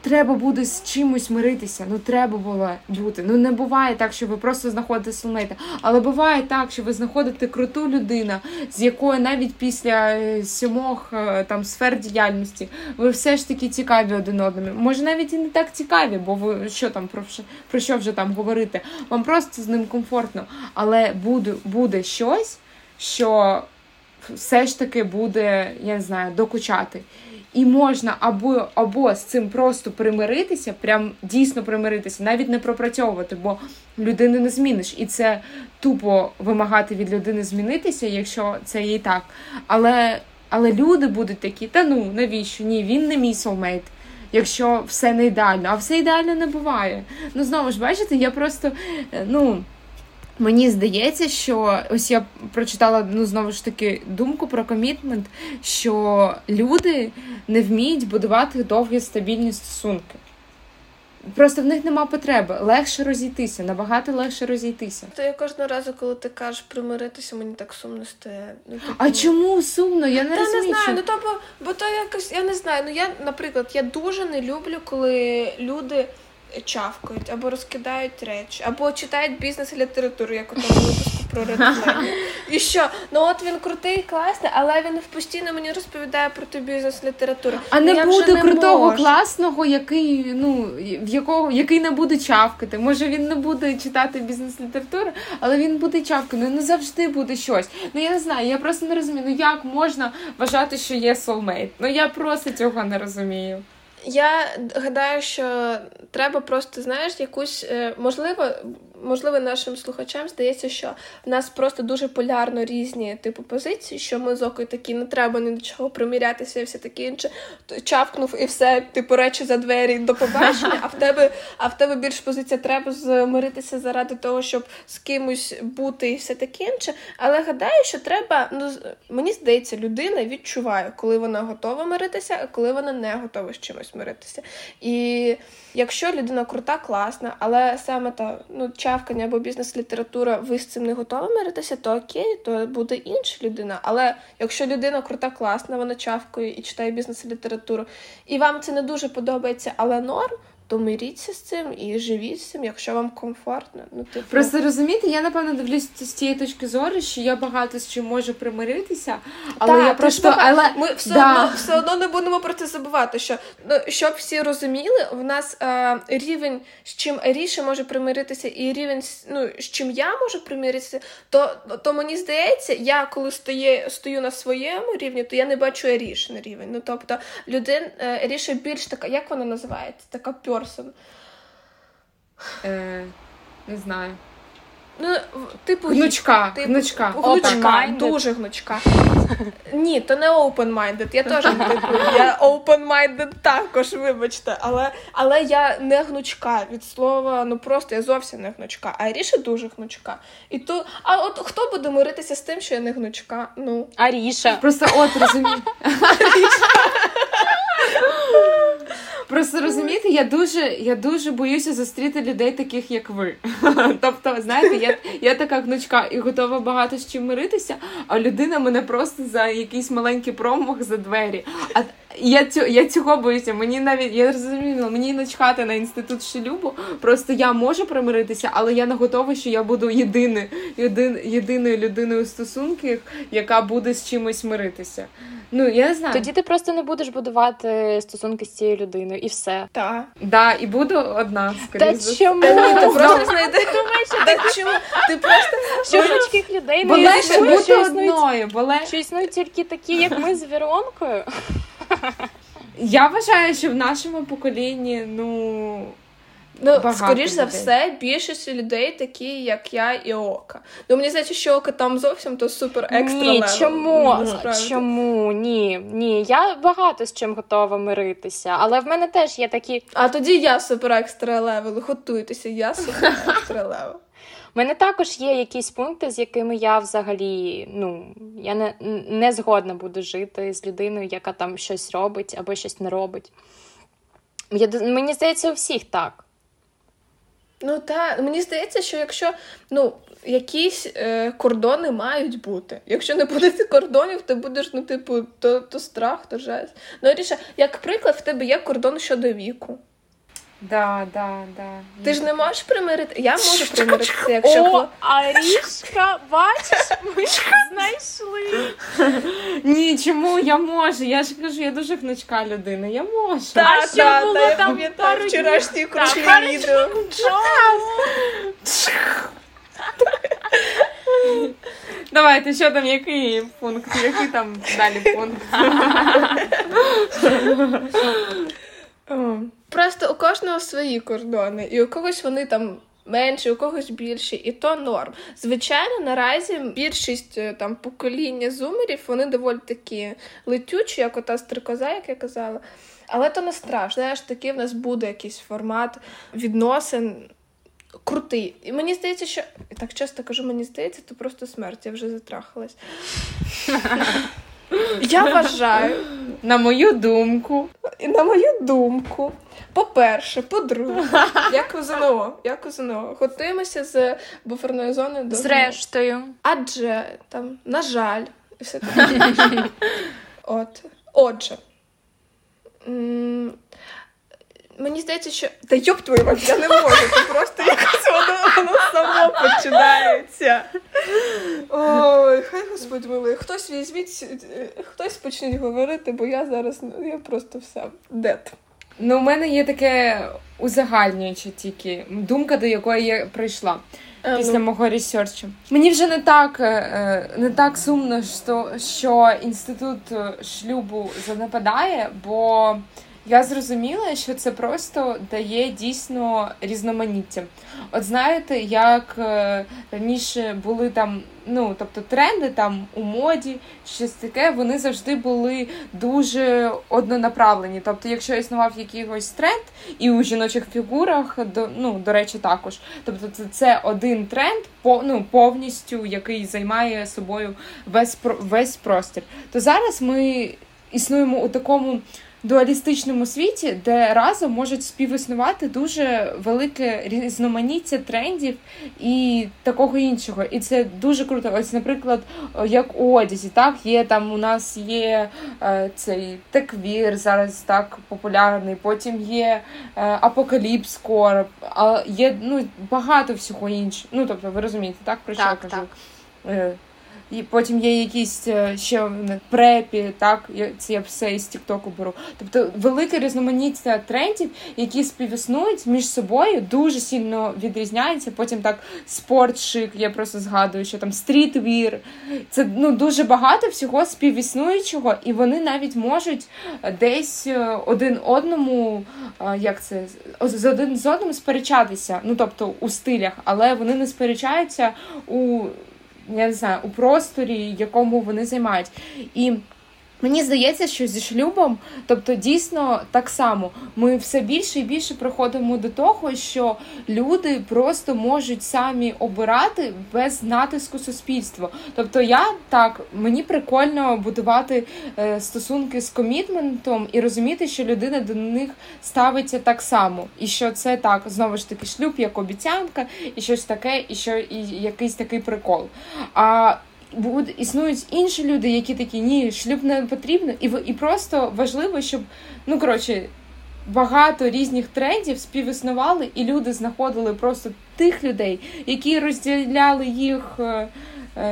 треба буде з чимось миритися. Ну треба було бути. Ну не буває так, що ви просто знаходите солмейта. Але буває так, що ви знаходите круту людину, з якою навіть після е, сімох е, там сфер діяльності ви все ж таки цікаві один одному. Може навіть і не так цікаві, бо ви що там про про що вже там говорити? Вам просто з ним комфортно, але буде, буде щось, що все ж таки буде, я не знаю, докучати. І можна або або з цим просто примиритися, прям дійсно примиритися, навіть не пропрацьовувати, бо людини не зміниш. І це тупо вимагати від людини змінитися, якщо це і так. Але але люди будуть такі, та ну навіщо? Ні, він не мій soulmate, Якщо все не ідеально, а все ідеально не буває. Ну знову ж бачите, я просто е, ну. Мені здається, що ось я прочитала ну знову ж таки думку про комітмент, що люди не вміють будувати довгі стабільні стосунки. Просто в них нема потреби. Легше розійтися, набагато легше розійтися. То я кожного разу, коли ти кажеш примиритися, мені так сумно стає. Ну, тобто... А чому сумно? Я не Та розумію. не знаю, ну то бо, бо то якось я не знаю. Ну я, наприклад, я дуже не люблю, коли люди чавкають, або розкидають речі, або читають бізнес-літературу, як у тому випуску про реклами. (laughs) І що? Ну от він крутий, класний, але він постійно мені розповідає про ту бізнес-літературу. А не буде не крутого, можу. класного, який ну в якого який не буде чавкати. Може він не буде читати бізнес-літературу, але він буде чавкати. Ну не завжди буде щось. Ну я не знаю, я просто не розумію. Ну як можна вважати, що є soulmate? Ну я просто цього не розумію. Я гадаю, що треба просто, знаєш, якусь, е, можливо, можливо, нашим слухачам здається, що в нас просто дуже полярно різні типу позиції, що ми з окою такі не треба ні до чого примірятися, і все таке інше. Чавкнув і все, типу, речі за двері до побачення. А в тебе, а в тебе більш позиція треба змиритися заради того, щоб з кимось бути і все таке інше. Але гадаю, що треба, ну мені здається, людина відчуває, коли вона готова миритися, а коли вона не готова з чимось миритися. І якщо людина крута, класна, але саме та ну чавкання або бізнес-література, ви з цим не готові миритися, то окей, то буде інша людина. Але якщо людина крута, класна, вона чавкає і читає бізнес-літературу, і вам це не дуже подобається, але норм, то миріться з цим і живіть з цим, якщо вам комфортно. Ну типу... Просто розумієте, я напевно дивлюсь з цієї точки зору, що я багато з чим можу примиритися, але так, я просто але ми все да. одно все одно не будемо про це забувати. Що ну щоб всі розуміли, в нас е, рівень з чим Ріша може примиритися, і рівень ну з чим я можу примиритися, то то мені здається, я коли стою, стою на своєму рівні, то я не бачу Рішин рівень. Ну тобто людин е, Ріша більш така, як вона називається, така пьор person? Е, Не знаю. Ну, типу, гнучка. Типу, гнучка. Гнучка, дуже гнучка. Ні, то не open-minded. Я теж (laughs) типу, я open-minded також, вибачте. Але але я не гнучка від слова, ну просто я зовсім не гнучка. А Аріша дуже гнучка. І то, А от хто буде миритися з тим, що я не гнучка? Ну. Аріша. Просто от розумію. Просто розумієте, я дуже я дуже боюся зустріти людей, таких як ви. (laughs) Тобто, знаєте, я я така гнучка і готова багато з чим миритися, а людина мене просто за якийсь маленький промах за двері. А я цю, я цього боюся. Мені навіть я розумію, мені начхати на інститут шлюбу. Просто я можу примиритися, але я не готова, що я буду єдиною єдин, єдиною людиною у стосунках, яка буде з чимось миритися. Ну я не знаю. Тоді ти просто не будеш будувати стосунки з цією людиною, і все. Так. Да, і буду одна Та чому? Ти просто знайдеш. чому? Ти просто що гнучких людей не легше бути одною, бо Що існують тільки такі, як ми з Віронкою. Я вважаю, що в нашому поколінні, ну. Ну, скоріш за все, більшість людей такі, як я і Ока. Ну, мені здається, що Ока там зовсім то super extra. Ні, чому? Чому? Ні, ні. Я багато з чим готова миритися, але в мене теж є такі. А тоді я super extra level. Готуйтеся, я super extra level. У мене також є якісь пункти, з якими я взагалі ну, я не не згодна буду жити з людиною, яка там щось робить або щось не робить. Я, Мені здається, у всіх так. Ну так, мені здається, що якщо ну, якісь е, кордони мають бути. Якщо не буде кордонів, ти будеш, ну, типу, то то страх, то жесть. Ну, Ріша, як приклад, в тебе є кордон щодо віку. Да, да, да. Ти ж не можеш примирити. Я можу примиритися, якщо О, Арішка, бачиш, ми знайшли. (laughs) Ні, чому я можу? Я ж кажу, я дуже гнучка людина. Я можу. Так, так, так, я пам'ятаю вчорашні кручі відео. Давайте, що там, який пункт? Який там далі пункт? (laughs) Просто у кожного свої кордони, і у когось вони там менші, у когось більші, і то норм. Звичайно, наразі більшість е, там покоління зумерів вони доволі такі летючі, як ота стрикоза, як я казала. Але то не страшно. Знаєш, такий в нас буде якийсь формат відносин. Крутий. І мені здається, що так часто кажу, мені здається, то просто смерть, я вже затрахалась. Я вважаю, на мою думку, на мою думку, по-перше, по-друге, як у ЗНО, як у ЗНО, готуємося з буферної зони до зрештою. Адже там, на жаль, все таке. (laughs) От. Отже. Мені здається, що. Та йоп твою мать, я не можу. Це просто якось воно, воно само починається. Ой, хай Господь милий. Хтось візьміть, хтось почне говорити, бо я зараз ну, я просто все дед. Ну, у мене є таке узагальнююче тільки думка, до якої я прийшла. Після ну. мого ресерчу. Мені вже не так е, не так сумно, що що інститут шлюбу занепадає, бо Я зрозуміла, що це просто дає дійсно різноманіття. От знаєте, як е, раніше були там, ну тобто тренди там у моді, щось таке, вони завжди були дуже однонаправлені. Тобто, якщо існував якийсь тренд, і у жіночих фігурах до ну до речі, також. Тобто, це, це один тренд, по ну повністю, який займає собою весь весь простір. То зараз ми існуємо у такому дуалістичному світі, де разом можуть співіснувати дуже велике різноманіття трендів і такого іншого. І це дуже круто. Ось, наприклад, як у одязі, так є там у нас є е, цей теквір зараз так популярний. Потім є е, апокаліпс скоро, а є ну багато всього іншого. Ну тобто, ви розумієте, так про що так, я кажу? Так. Е, і потім є якісь е, ще препі, так це я все із Тіктоку беру. Тобто велике різноманіття трендів, які співіснують між собою, дуже сильно відрізняються. Потім так спортшик, я просто згадую, що там стрітвір. Це ну дуже багато всього співіснуючого, і вони навіть можуть десь е, один одному, як це з один з одним сперечатися. Ну тобто у стилях, але вони не сперечаються у я не знаю, у просторі, якому вони займають. І Мені здається, що зі шлюбом, тобто дійсно так само, ми все більше і більше приходимо до того, що люди просто можуть самі обирати без натиску суспільства. Тобто, я так мені прикольно будувати е, стосунки з комітментом і розуміти, що людина до них ставиться так само, і що це так знову ж таки шлюб, як обіцянка, і щось таке, і що і якийсь такий прикол. А будуть існують інші люди, які такі ні, шлюб не потрібно, і і просто важливо, щоб ну коротше. Багато різних трендів співіснували, і люди знаходили просто тих людей, які розділяли їх е,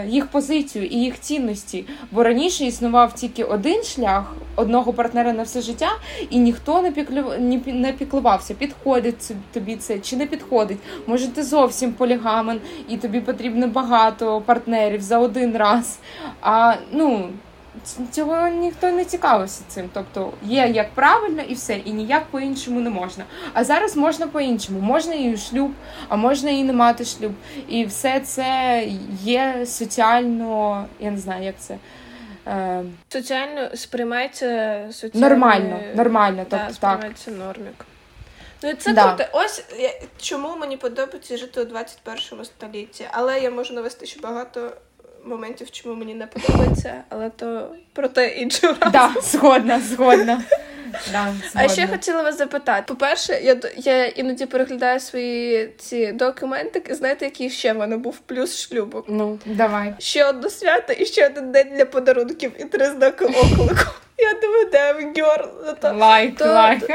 їх позицію і їх цінності. Бо раніше існував тільки один шлях одного партнера на все життя, і ніхто не піклю... не піклувався, підходить тобі це чи не підходить. Може, ти зовсім полігамен, і тобі потрібно багато партнерів за один раз. А ну цього ніхто не цікавився цим. Тобто є як правильно і все, і ніяк по-іншому не можна. А зараз можна по-іншому. Можна і шлюб, а можна і не мати шлюб. І все це є соціально, я не знаю, як це. Е... Соціально сприймається соціально... нормально, нормально. тобто да, сприймається так. нормік. Ну і це да. круто. Ось чому мені подобається жити у 21 столітті, але я можу навести ще багато моментів, чому мені не подобається, але то про те іншого разу. (laughs) Да, згодна, згодна. (laughs) Да, А ще хотіла вас запитати. По-перше, я я іноді переглядаю свої ці документики. Знаєте, який ще в мене був плюс шлюбу? Ну, давай. Ще одне свято і ще один день для подарунків і три знаки оклику. (laughs) Я думаю, де гьор. Лайк, лайк.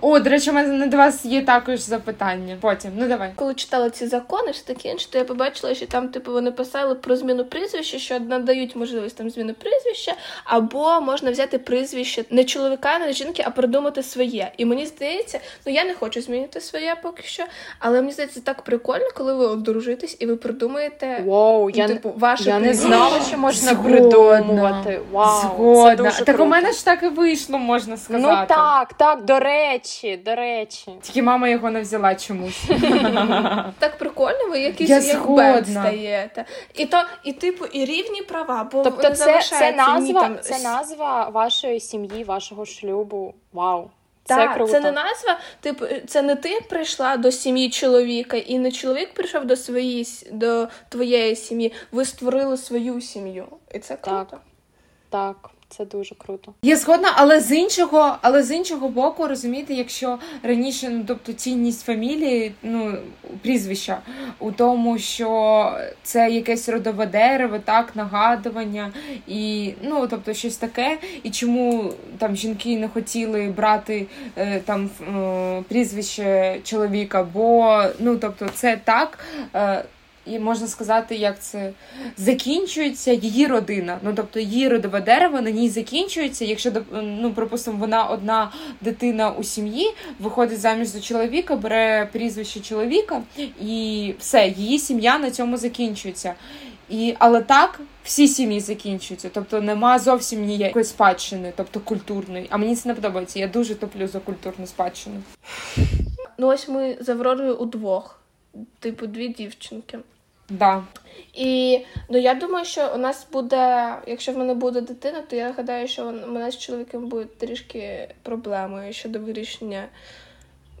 О, до речі, у мене до вас є також запитання. Потім, ну давай. Коли читала ці закони, все таке інше, то я побачила, що там, типу, вони писали про зміну прізвища, що надають можливість там зміни прізвища, або можна взяти прізвище не чоловіка, не жінки, а придумати своє. І мені здається, ну я не хочу змінити своє поки що, але мені здається, так прикольно, коли ви одружитесь і ви придумаєте Wow, я типу, ваше я не знала, що можна придумувати. Вау, Згодна. Це дуже Так круто. у мене ж так і вийшло, можна ну сказати. Ну так, так, до речі речі, до речі. Тільки мама його не взяла чомусь. (laughs) Так прикольно, ви якийсь Я як бенд стаєте. І то, і типу, і рівні права, бо тобто це, це назва, там... це назва вашої сім'ї, вашого шлюбу. Вау. Це так, круто. це не назва, типу, це не ти прийшла до сім'ї чоловіка, і не чоловік прийшов до своєї до твоєї сім'ї. Ви створили свою сім'ю. І це круто. Так. Так. Це дуже круто. Я згодна, але з іншого, але з іншого боку, розумієте, якщо раніше, ну тобто цінність фамілії, ну прізвища у тому, що це якесь родове дерево, так, нагадування, і ну тобто щось таке, і чому там жінки не хотіли брати е, там е, прізвище чоловіка, бо ну тобто це так. І можна сказати, як це закінчується її родина. Ну тобто її родове дерево на ній закінчується. Якщо ну, припустимо, вона одна дитина у сім'ї, виходить заміж за чоловіка, бере прізвище чоловіка, і все, її сім'я на цьому закінчується. І, Але так всі сім'ї закінчуються. Тобто нема зовсім ніякої спадщини, тобто культурної. А мені це не подобається. Я дуже топлю за культурну спадщину. Ну ось ми з Авророю удвох, типу, дві дівчинки. Да. І ну я думаю, що у нас буде, якщо в мене буде дитина, то я гадаю, що у мене з чоловіком буде трішки проблемою щодо вирішення.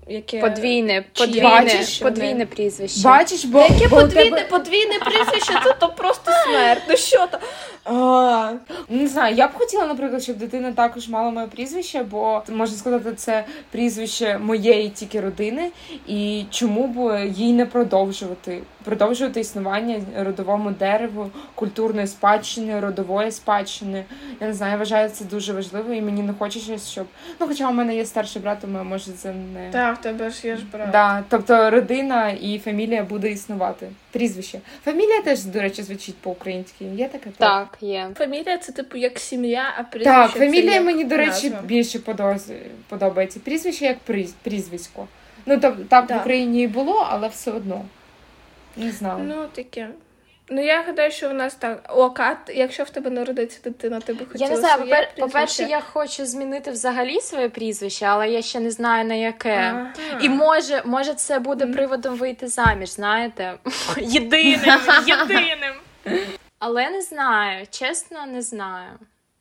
Яке Подвійне, подвійне, бачиш, подвійне прізвище. Бачиш, бо, Яке бо подвійне, тебе... подвійне прізвище, це то просто смерть. Ну що то? А, Не знаю, я б хотіла, наприклад, щоб дитина також мала моє прізвище, бо можна сказати, це прізвище моєї тільки родини, і чому б їй не продовжувати продовжувати існування родовому дереву, культурної спадщини, родової спадщини. Я не знаю, я вважаю це дуже важливо, і мені не хочеться, щоб ну, хоча у мене є старший брат, тому може це не Так, в тебе ж є ж брат. Да, тобто родина і фамілія буде існувати. Прізвище. Фамілія теж, до речі, звучить по-українськи. Є таке? Так, є. Фамілія це типу як сім'я, а прізвище Так, це фамілія як мені, до речі, назва. більше подоз- подобається. Прізвище як прізвисько. Ну, так, так Так. в Україні і було, але все одно. Не знаю. Ну, таке. Ну, я гадаю, що у нас так. О, Кат, якщо в тебе народиться дитина, ти би хотіла Я не знаю, своє по-перше, я хочу змінити взагалі своє прізвище, але я ще не знаю на яке. Ага. І може, може, це буде приводом вийти заміж, знаєте? (laughs) Єдиним, (laughs) єдиним. Але не знаю, чесно, не знаю.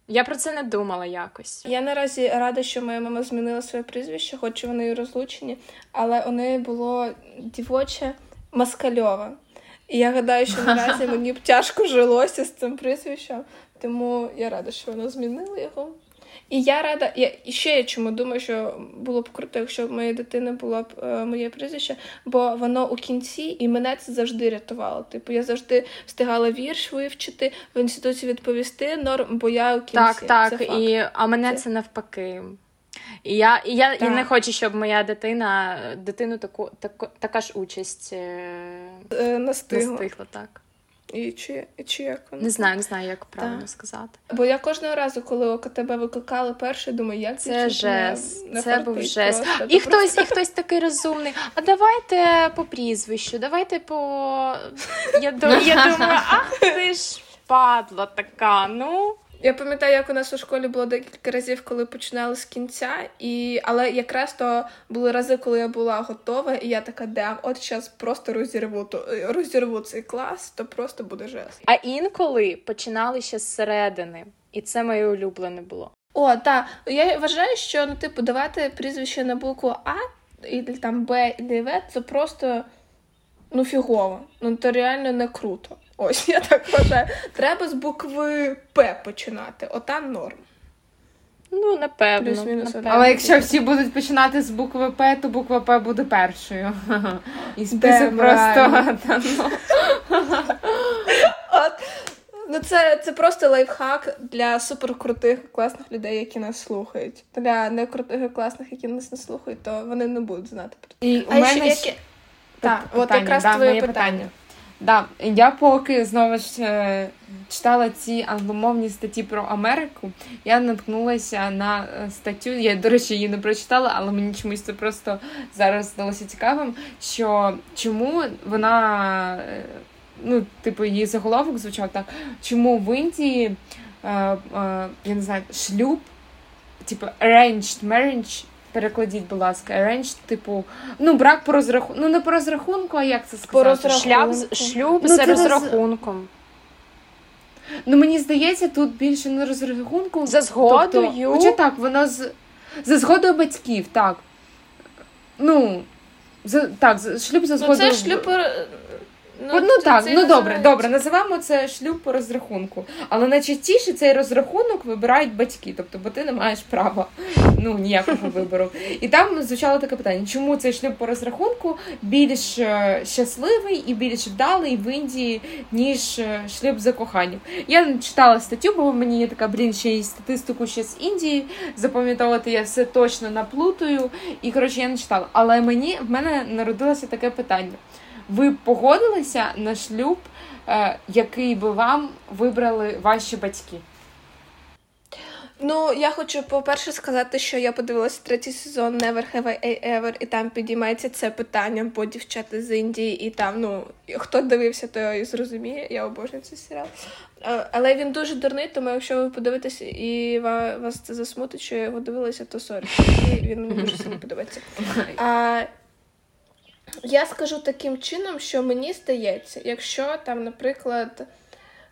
Я про це не думала якось. Я наразі рада, що моя мама змінила своє прізвище, хоч вони і розлучені, але у неї було дівоче Маскальова. І я гадаю, що наразі (laughs) мені б тяжко жилося з цим прізвищем, тому я рада, що вона змінила його. І я рада, я і ще я чому думаю, що було б круто, якщо в моєї дитини було б е, моє прізвище, бо воно у кінці, і мене це завжди рятувало. Типу, я завжди встигала вірш вивчити, в інституті відповісти норм, бо я у кінці. Так, Це факт. і, а мене Це- це навпаки. І я, і я і Так. не хочу, щоб моя дитина дитину таку, таку, така ж участь е, Е, настигла. настигла, так. І чи, і чи як воно? Не знаю, не знаю, як правильно Так. сказати. Бо я кожного разу, коли око тебе викликали перше, думаю, як Це жест. не Це був жест. просто. І хтось, просто- і хтось такий розумний. А давайте по прізвищу, давайте по. Я, ду- я (laughs) думаю, ах ти ж падла така. Ну Я пам'ятаю, як у нас у школі було декілька разів, коли починали з кінця, і... але якраз то були рази, коли я була готова, і я така, да, от зараз просто розірву, то, розірву цей клас, то просто буде жест. а інколи починали ще зсередини, і це моє улюблене було. О, так. Я вважаю, що ну, типу, давати прізвище на букву А, і там Б і В, це просто ну фігово. Ну то реально не круто. Ось я так вважаю. Треба з букви П починати. Отам норм. Ну, напевно. Плюс-мінус напевно. Але якщо всі будуть починати з букви П, то буква П буде першою. І список Де просто. ну. От. Ну, це, це просто лайфхак для суперкрутих класних людей, які нас слухають. Для некрутих і класних, які нас не слухають, то вони не будуть знати про це. І у ще мене ще- Так, от Питання, якраз да, твоє моє питання. Да, я поки знову ж е, читала ці англомовні статті про Америку, я наткнулася на е, статтю. Я, до речі, її не прочитала, але мені чомусь це просто зараз здалося цікавим. Що чому вона, е, ну, типу, її заголовок звучав так, чому в Індії, я не знаю, шлюб, типу, arranged marriage, перекладіть, будь ласка, arranged, типу, ну, брак по розрахунку, ну не по розрахунку, а як це сказати? По розрахунку. Шлюб Ну, за це роз- розрахунком. Ну мені здається, тут більше не розрахунку. За згодою. Тобто, хоча так, воно з за згодою батьків, так. Ну, за, так, шлюб за Ну, згодою. це шлюб. Ну, ну так, ну добре, називається. добре, називаємо це шлюб по розрахунку. Але найчастіше цей розрахунок вибирають батьки, тобто, бо ти не маєш права ну, ніякого вибору. І там звучало таке питання: чому цей шлюб по розрахунку більш е, щасливий і більш вдалий в Індії, ніж е, шлюб за коханням? Я читала статтю, бо мені є така, блін, ще й статистику ще з Індії. Запам'ятовувати я все точно наплутаю. І коротше, я не читала. Але мені в мене народилося таке питання. Ви погодилися на шлюб, е, який би вам вибрали ваші батьки? Ну, я хочу, по-перше, сказати, що я подивилася третій сезон Never Have I Ever, і там підіймається це питання, бо дівчата з Індії, і там, ну, хто дивився, той зрозуміє. Я обожнюю цей серіал. Але він дуже дурний, тому якщо ви подивитесь і вас це засмутить, що я його дивилася, то sorry. І він мені дуже сильно подобається. (laughs) А, Я скажу таким чином, що мені здається, якщо там, наприклад,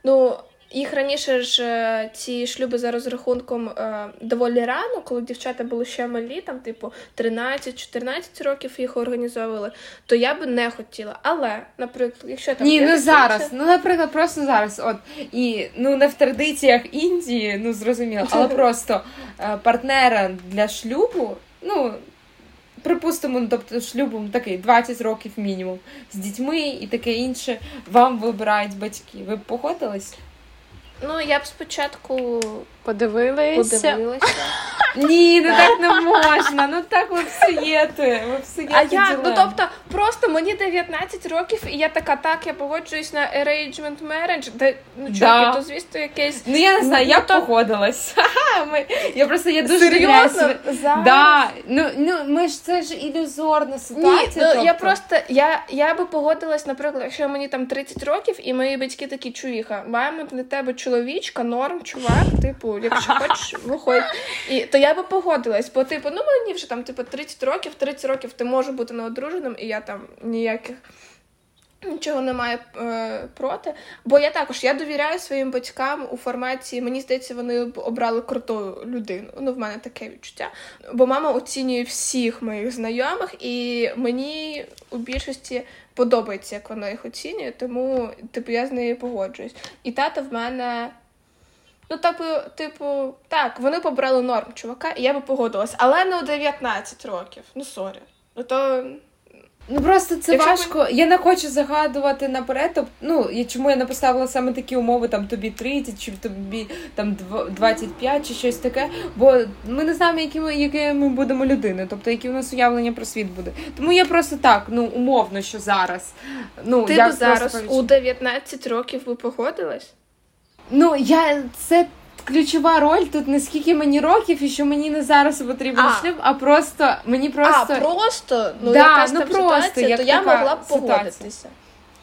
ну. Їх раніше ж е, ці шлюби за розрахунком е, доволі рано, коли дівчата були ще малі, там, типу, 13-14 років їх організовували, то я би не хотіла. Але, наприклад, якщо там ні, ну зараз, це... ну наприклад, просто зараз, от і ну не в традиціях Індії, ну зрозуміло, але (laughs) просто е, партнера для шлюбу, ну. Припустимо, ну, тобто шлюбом такий 20 років мінімум з дітьми і таке інше. Вам вибирають батьки. Ви б погодились? Ну, я б спочатку подивилася. подивилася. Ні, ну так не можна. Ну так ви псуєте. Ви псуєте А я, ну тобто, просто мені 19 років, і я така, так, я погоджуюсь на arrangement marriage, де ну чуваки, да. то звісно якесь. Ну я не знаю, ну, я то... погодилась. (laughs) Ми... Я просто я дуже Серйозно? Да. Ну, ну ми ж це ж ілюзорна ситуація. Ні, ну тобто. я просто я я би погодилась, наприклад, якщо мені там 30 років, і мої батьки такі чуїха, маємо для тебе чоловічка, норм, чувак, типу, якщо хочеш, виходь. І то я би погодилась, бо типу, ну мені вже там типу 30 років, 30 років ти можеш бути неодруженим, і я там ніяких. Нічого немає е, проти, бо я також я довіряю своїм батькам у форматі. Мені здається, вони обрали круту людину. Ну, в мене таке відчуття. Бо мама оцінює всіх моїх знайомих, і мені у більшості подобається, як вона їх оцінює, тому типу я з нею погоджуюсь. І тато в мене Ну, типу, типу, так, вони побрали норм чувака, і я би погодилась, але не у 19 років. Ну, sorry. Ну то. Ну просто це Якщо важко. Ми... Я не хочу загадувати наперед. Тоб... Ну і чому я не поставила саме такі умови, там тобі 30, чи тобі там 25, чи щось таке. Бо ми не знаємо, які ми, які ми будемо людини, тобто які у нас уявлення про світ буде. Тому я просто так, ну умовно, що зараз. Ну Ти б зараз у 19 років ви погодилась? Ну, я це ключова роль тут не скільки мені років і що мені не зараз потрібен а. шлюб, а просто мені просто. А, просто ну да, якась ну, там просто, ситуація, як то я могла б погодитися.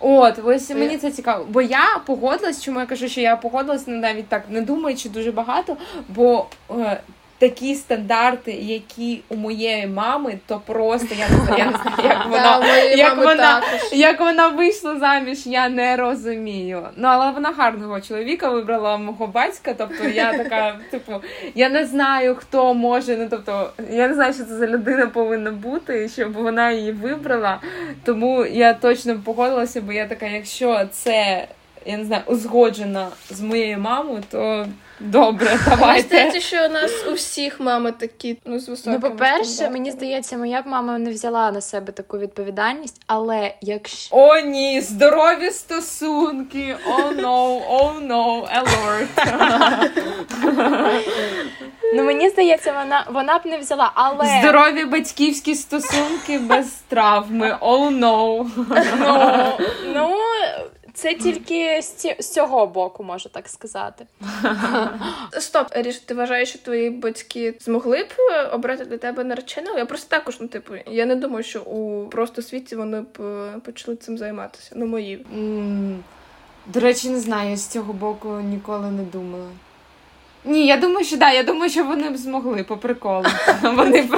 От, ось мені це цікаво. Бо я погодилась, чому я кажу, що я погодилась навіть так не думаючи дуже багато, бо е, такі стандарти, які у моєї мами, то просто я не знаю, як (laughs) вона як вона, як вона вийшла заміж, я не розумію. Ну але вона гарного чоловіка вибрала мого батька. Тобто я така, (laughs) типу, я не знаю, хто може. Ну тобто, я не знаю, що це за людина повинна бути, щоб вона її вибрала. Тому я точно погодилася, бо я така, якщо це я не знаю, узгоджена з моєю мамою, то. Добре, давайте. Мені здається, що у нас у всіх мами такі ну, з високими Ну, по-перше, мені здається, моя б мама не взяла на себе таку відповідальність, але якщо. О, ні, здорові стосунки. О, no, о, no, alert. Ну, мені здається, вона вона б не взяла, але. Здорові батьківські стосунки без травми. О, no. Ну, ну це тільки з цього боку, можу так сказати. (laughs) Стоп, Ріш, ти вважаєш, що твої батьки змогли б е, обрати для тебе нареченого? Я просто також, ну типу, я не думаю, що у просто світі вони б е, почали цим займатися. Ну, мої. До речі, не знаю, з цього боку ніколи не думала. Ні, я думаю, що да, я думаю, що вони б змогли по приколу. (laughs) Вони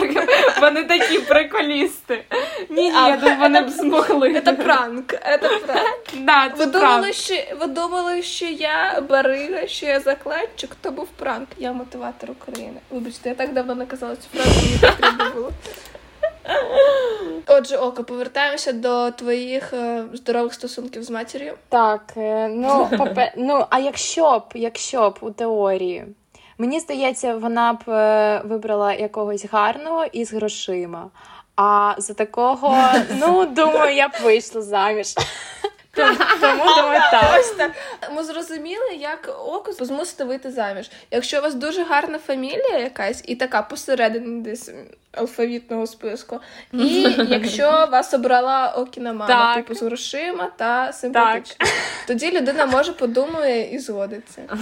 вони такі приколісти. Ні, ні, я думаю, вони б змогли. Це пранк. Це пранк. Да, це ви, думали, що, ви думали, що я барига, що я закладчик, то був пранк. Я мотиватор України. Вибачте, я так давно наказала цю фразу, мені потрібно було. (laughs) Отже, Око, повертаємося до твоїх е, здорових стосунків з матір'ю. Так, е, ну (laughs) попе... ну а якщо б, якщо б у теорії, мені здається, вона б е, вибрала якогось гарного із грошима. А за такого, (laughs) ну думаю, я б вийшла заміж. Тому думаю, так. Ми зрозуміли, як око змусити вийти заміж. Якщо у вас дуже гарна фамілія якась і така посередині десь алфавітного списку, і (laughs) якщо вас обрала окіна мама, типу з грошима та симпатична, тоді людина може подумає і згодиться. (laughs)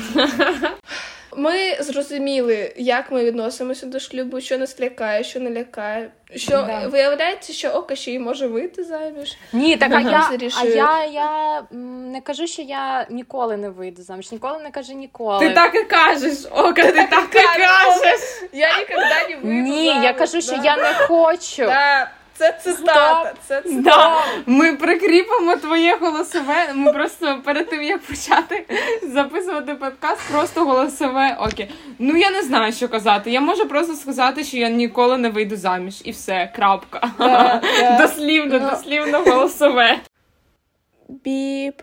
Ми зрозуміли, як ми відносимося до шлюбу, що нас лякає, що не лякає. Що Да. виявляється, що ока ще й може вийти заміж. Ні, так а я, а я, я не кажу, що я ніколи не вийду заміж. Ніколи не кажу ніколи. Ти так і кажеш, Ока, ти так і кажеш. Я ніколи не вийду. Ні, я заміж, кажу, що да. я не хочу. Да, це цитата. Це цитата. Да, ми прикріпимо твоє голосове. Ми просто перед тим як почати записувати подкаст, просто голосове. Окей. Ну я не знаю, що казати. Я можу просто сказати, що я ніколи не вийду заміж, і все, крапка. Да, да. Дослівно, Ну. дослівно голосове. Біп.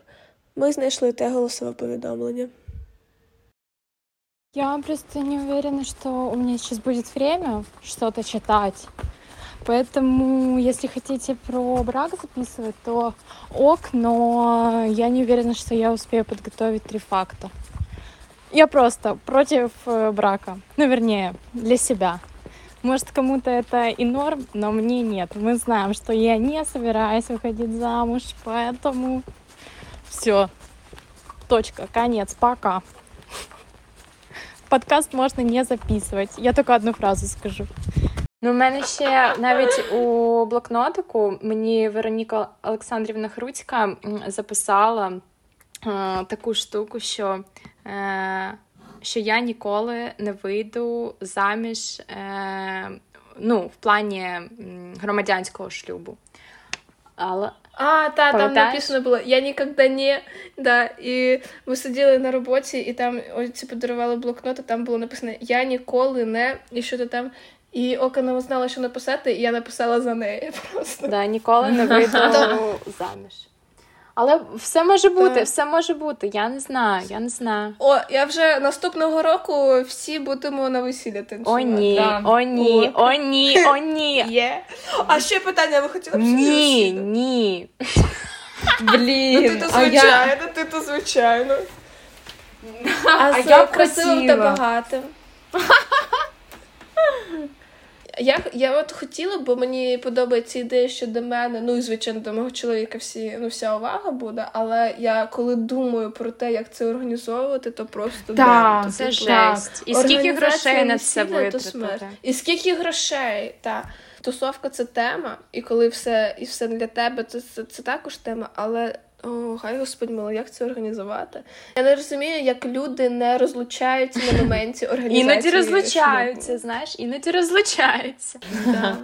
Ми знайшли те голосове повідомлення. Я просто не уверена, что у меня сейчас будет время что-то читать. Поэтому, если хотите про брак записывать, то ок, но я не уверена, что я успею подготовить три факта. Я просто против э, брака. Ну, вернее, для себя. Может, кому-то это и норм, но мне нет. Мы знаем, что я не собираюсь выходить замуж, поэтому все. Точка, конец, пока. Подкаст можна не записувати. Я тільки одну фразу скажу. Ну, у мене ще навіть у блокнотику мені Вероніка Олександрівна Хруцька записала е, таку штуку, що, е, що я ніколи не вийду заміж е, ну, в плані громадянського шлюбу. Але А, та, там написано було Я ніколи не. Да, і ми сиділи на роботі, і там ось подарували блокнот, і там було написано Я ніколи не. І що то там. І Ока не знала, що написати, і я написала за неї (laughs) просто. да, ніколи не вийду (laughs) заміж. Але все може бути, Так. все може бути. Я не знаю, я не знаю. О, я вже наступного року всі будемо на весілля О, ні, Да. о, ні, О. о, ні, о, ні. (laughs) Є. А ще питання, ви хотіли б Ні, ні. Ну ти Блін, то звичайно, ти то звичайно. А, а я красивим та багатим. Я, я от хотіла, бо мені подобається ідея, що до мене, ну і звичайно, до мого чоловіка всі, ну, вся увага буде, але я коли думаю про те, як це організовувати, то просто Так, дем. Це Типу, жесть. І скільки грошей на це витратити? І скільки грошей, так. Тусовка це тема, і коли все і все для тебе, це, це, це також тема, але о, хай Господь мило, як це організувати? Я не розумію, як люди не розлучаються на моменті організації. Іноді розлучаються, знаєш, іноді розлучаються. Да.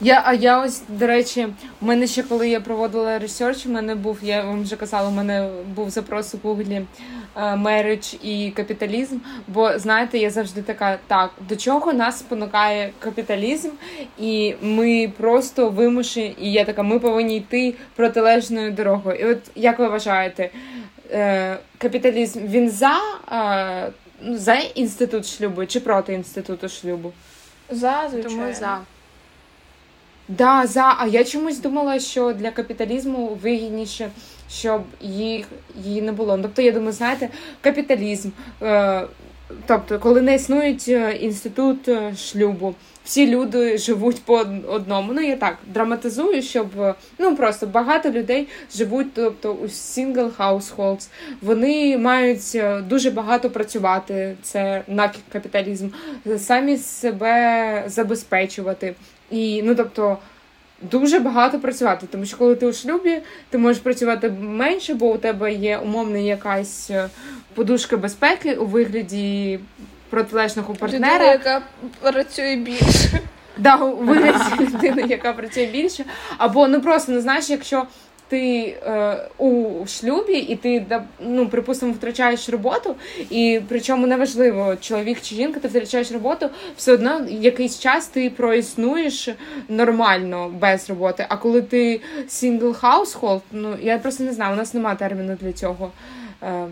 Я, а я ось, до речі, у мене ще коли я проводила ресерч, у мене був, я вам вже казала, у мене був запрос у гуглі marriage і капіталізм. Бо знаєте, я завжди така, так, до чого нас спонукає капіталізм, і ми просто вимушені, і я така, ми повинні йти протилежною дорогою. І от як ви вважаєте, е, капіталізм він за, е, ну, за інститут шлюбу чи проти інституту шлюбу? За, звичайно. Тому за. Да, за. А я чомусь думала, що для капіталізму вигідніше, щоб їх її не було. Тобто, я думаю, знаєте, капіталізм. Е, тобто, коли не існують е, інститут е, шлюбу, всі люди живуть по одному. Ну, я так драматизую, щоб е, ну просто багато людей живуть, тобто у single households. Вони мають дуже багато працювати. Це на капіталізм, самі себе забезпечувати. І ну тобто дуже багато працювати, тому що коли ти у шлюбі, ти можеш працювати менше, бо у тебе є умовна якась е, подушка безпеки у вигляді протилежного Людина, партнера. яка працює більше. Да, у вигляді (laughs) людини, яка працює більше. Або ну просто не знаєш, якщо ти е, у шлюбі і ти ну, припустимо, втрачаєш роботу, і причому неважливо, чоловік чи жінка, ти втрачаєш роботу, все одно якийсь час ти проіснуєш нормально без роботи. А коли ти single household, ну я просто не знаю, у нас немає терміну для цього. Е,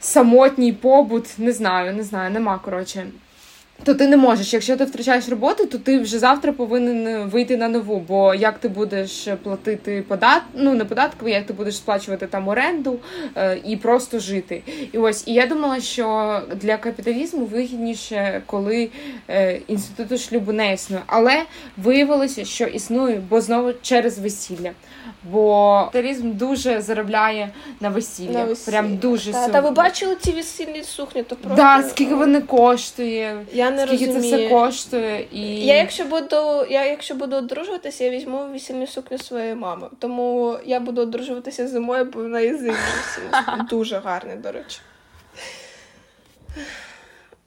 самотній побут, не знаю, не знаю, нема коротше. То ти не можеш. Якщо ти втрачаєш роботу, то ти вже завтра повинен вийти на нову. Бо як ти будеш платити подат... ну не податки, як ти будеш сплачувати там оренду е, і просто жити. І ось і я думала, що для капіталізму вигідніше, коли е, інституту шлюбу не існує, але виявилося, що існує, бо знову через весілля. Бо капіталізм дуже заробляє на весілля. На весілля. Прям дуже Та, та ви бачили ці весільні сукні, то просто. Да, скільки вони коштує, Я не скільки розумію. це все коштує. І... Я якщо буду, я якщо буду одружуватися, я візьму весільну сукню своєї мами. Тому я буду одружуватися зимою, бо в неї зимні. Дуже гарний, до речі.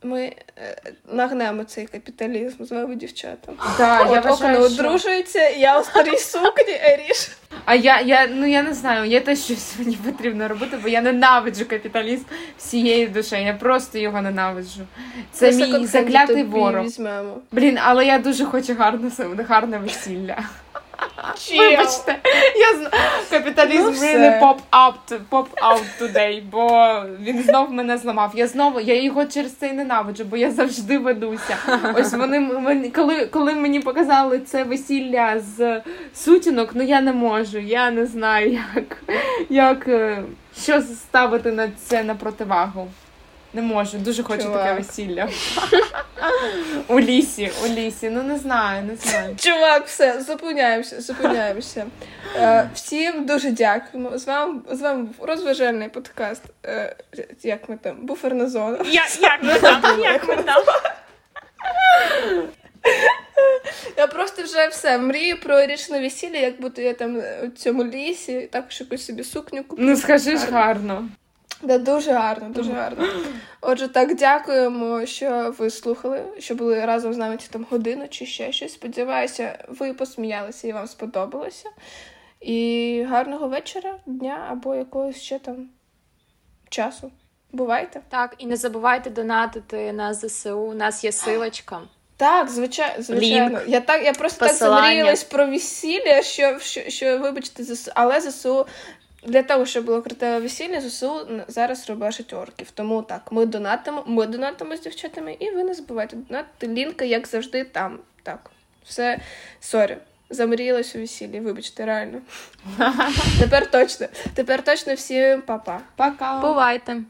Ми е, нагнемо цей капіталізм з вами, дівчата. Да, я От Окона вважаю, що... одружується, я у старій сукні, Еріш. А я, я, ну я не знаю, є те, що сьогодні потрібно робити, бо я ненавиджу капіталізм всією душею. Я просто його ненавиджу. Це Ми мій заклятий тобі ворог. Візьмемо. Блін, але я дуже хочу гарне, гарне весілля. Чел. Вибачте, я зна... капіталізм Ну, really pop out, pop out today, бо він знов мене зламав. Я знову, я його через це і ненавиджу, бо я завжди ведуся. Ось вони мені- коли, коли мені показали це весілля з сутінок, ну я не можу, я не знаю, як, як е, що ставити на це на противагу. Не можу, дуже хочу таке весілля. У лісі, у лісі. Ну не знаю, не знаю. Чувак, все, зупиняємося, зупиняємося. Е, всім дуже дякуємо. З вами, з вами був розважальний подкаст. Е, як ми там? Буферна зона. Як, як ми там? Як ми там? Я просто вже все мрію про річне весілля, як бути я там у цьому лісі, також якусь собі сукню куплю. Ну скажи ж гарно. Да, дуже гарно, дуже гарно. Отже, так, дякуємо, що ви слухали, що були разом з нами ці там годину чи ще щось. Сподіваюся, ви посміялися і вам сподобалося. І гарного вечора, дня або якогось ще там часу. Бувайте. Так, і не забувайте донатити на ЗСУ. У нас є силочка. Так, звичайно, звичайно. Я так, я просто Посилання. так замріялась про весілля, що, що, що вибачте, ЗСУ, але ЗСУ для того, щоб було крутеве весілля, ЗСУ зараз рубашить орків. Тому так, ми донатимо, ми донатимо з дівчатами, і ви не забувайте донатити. Лінка, як завжди, там. Так. Все, sorry. Замріялась у весіллі, вибачте, реально. (laughs) Тепер точно. Тепер точно всім па-па. Пока. Бувайте!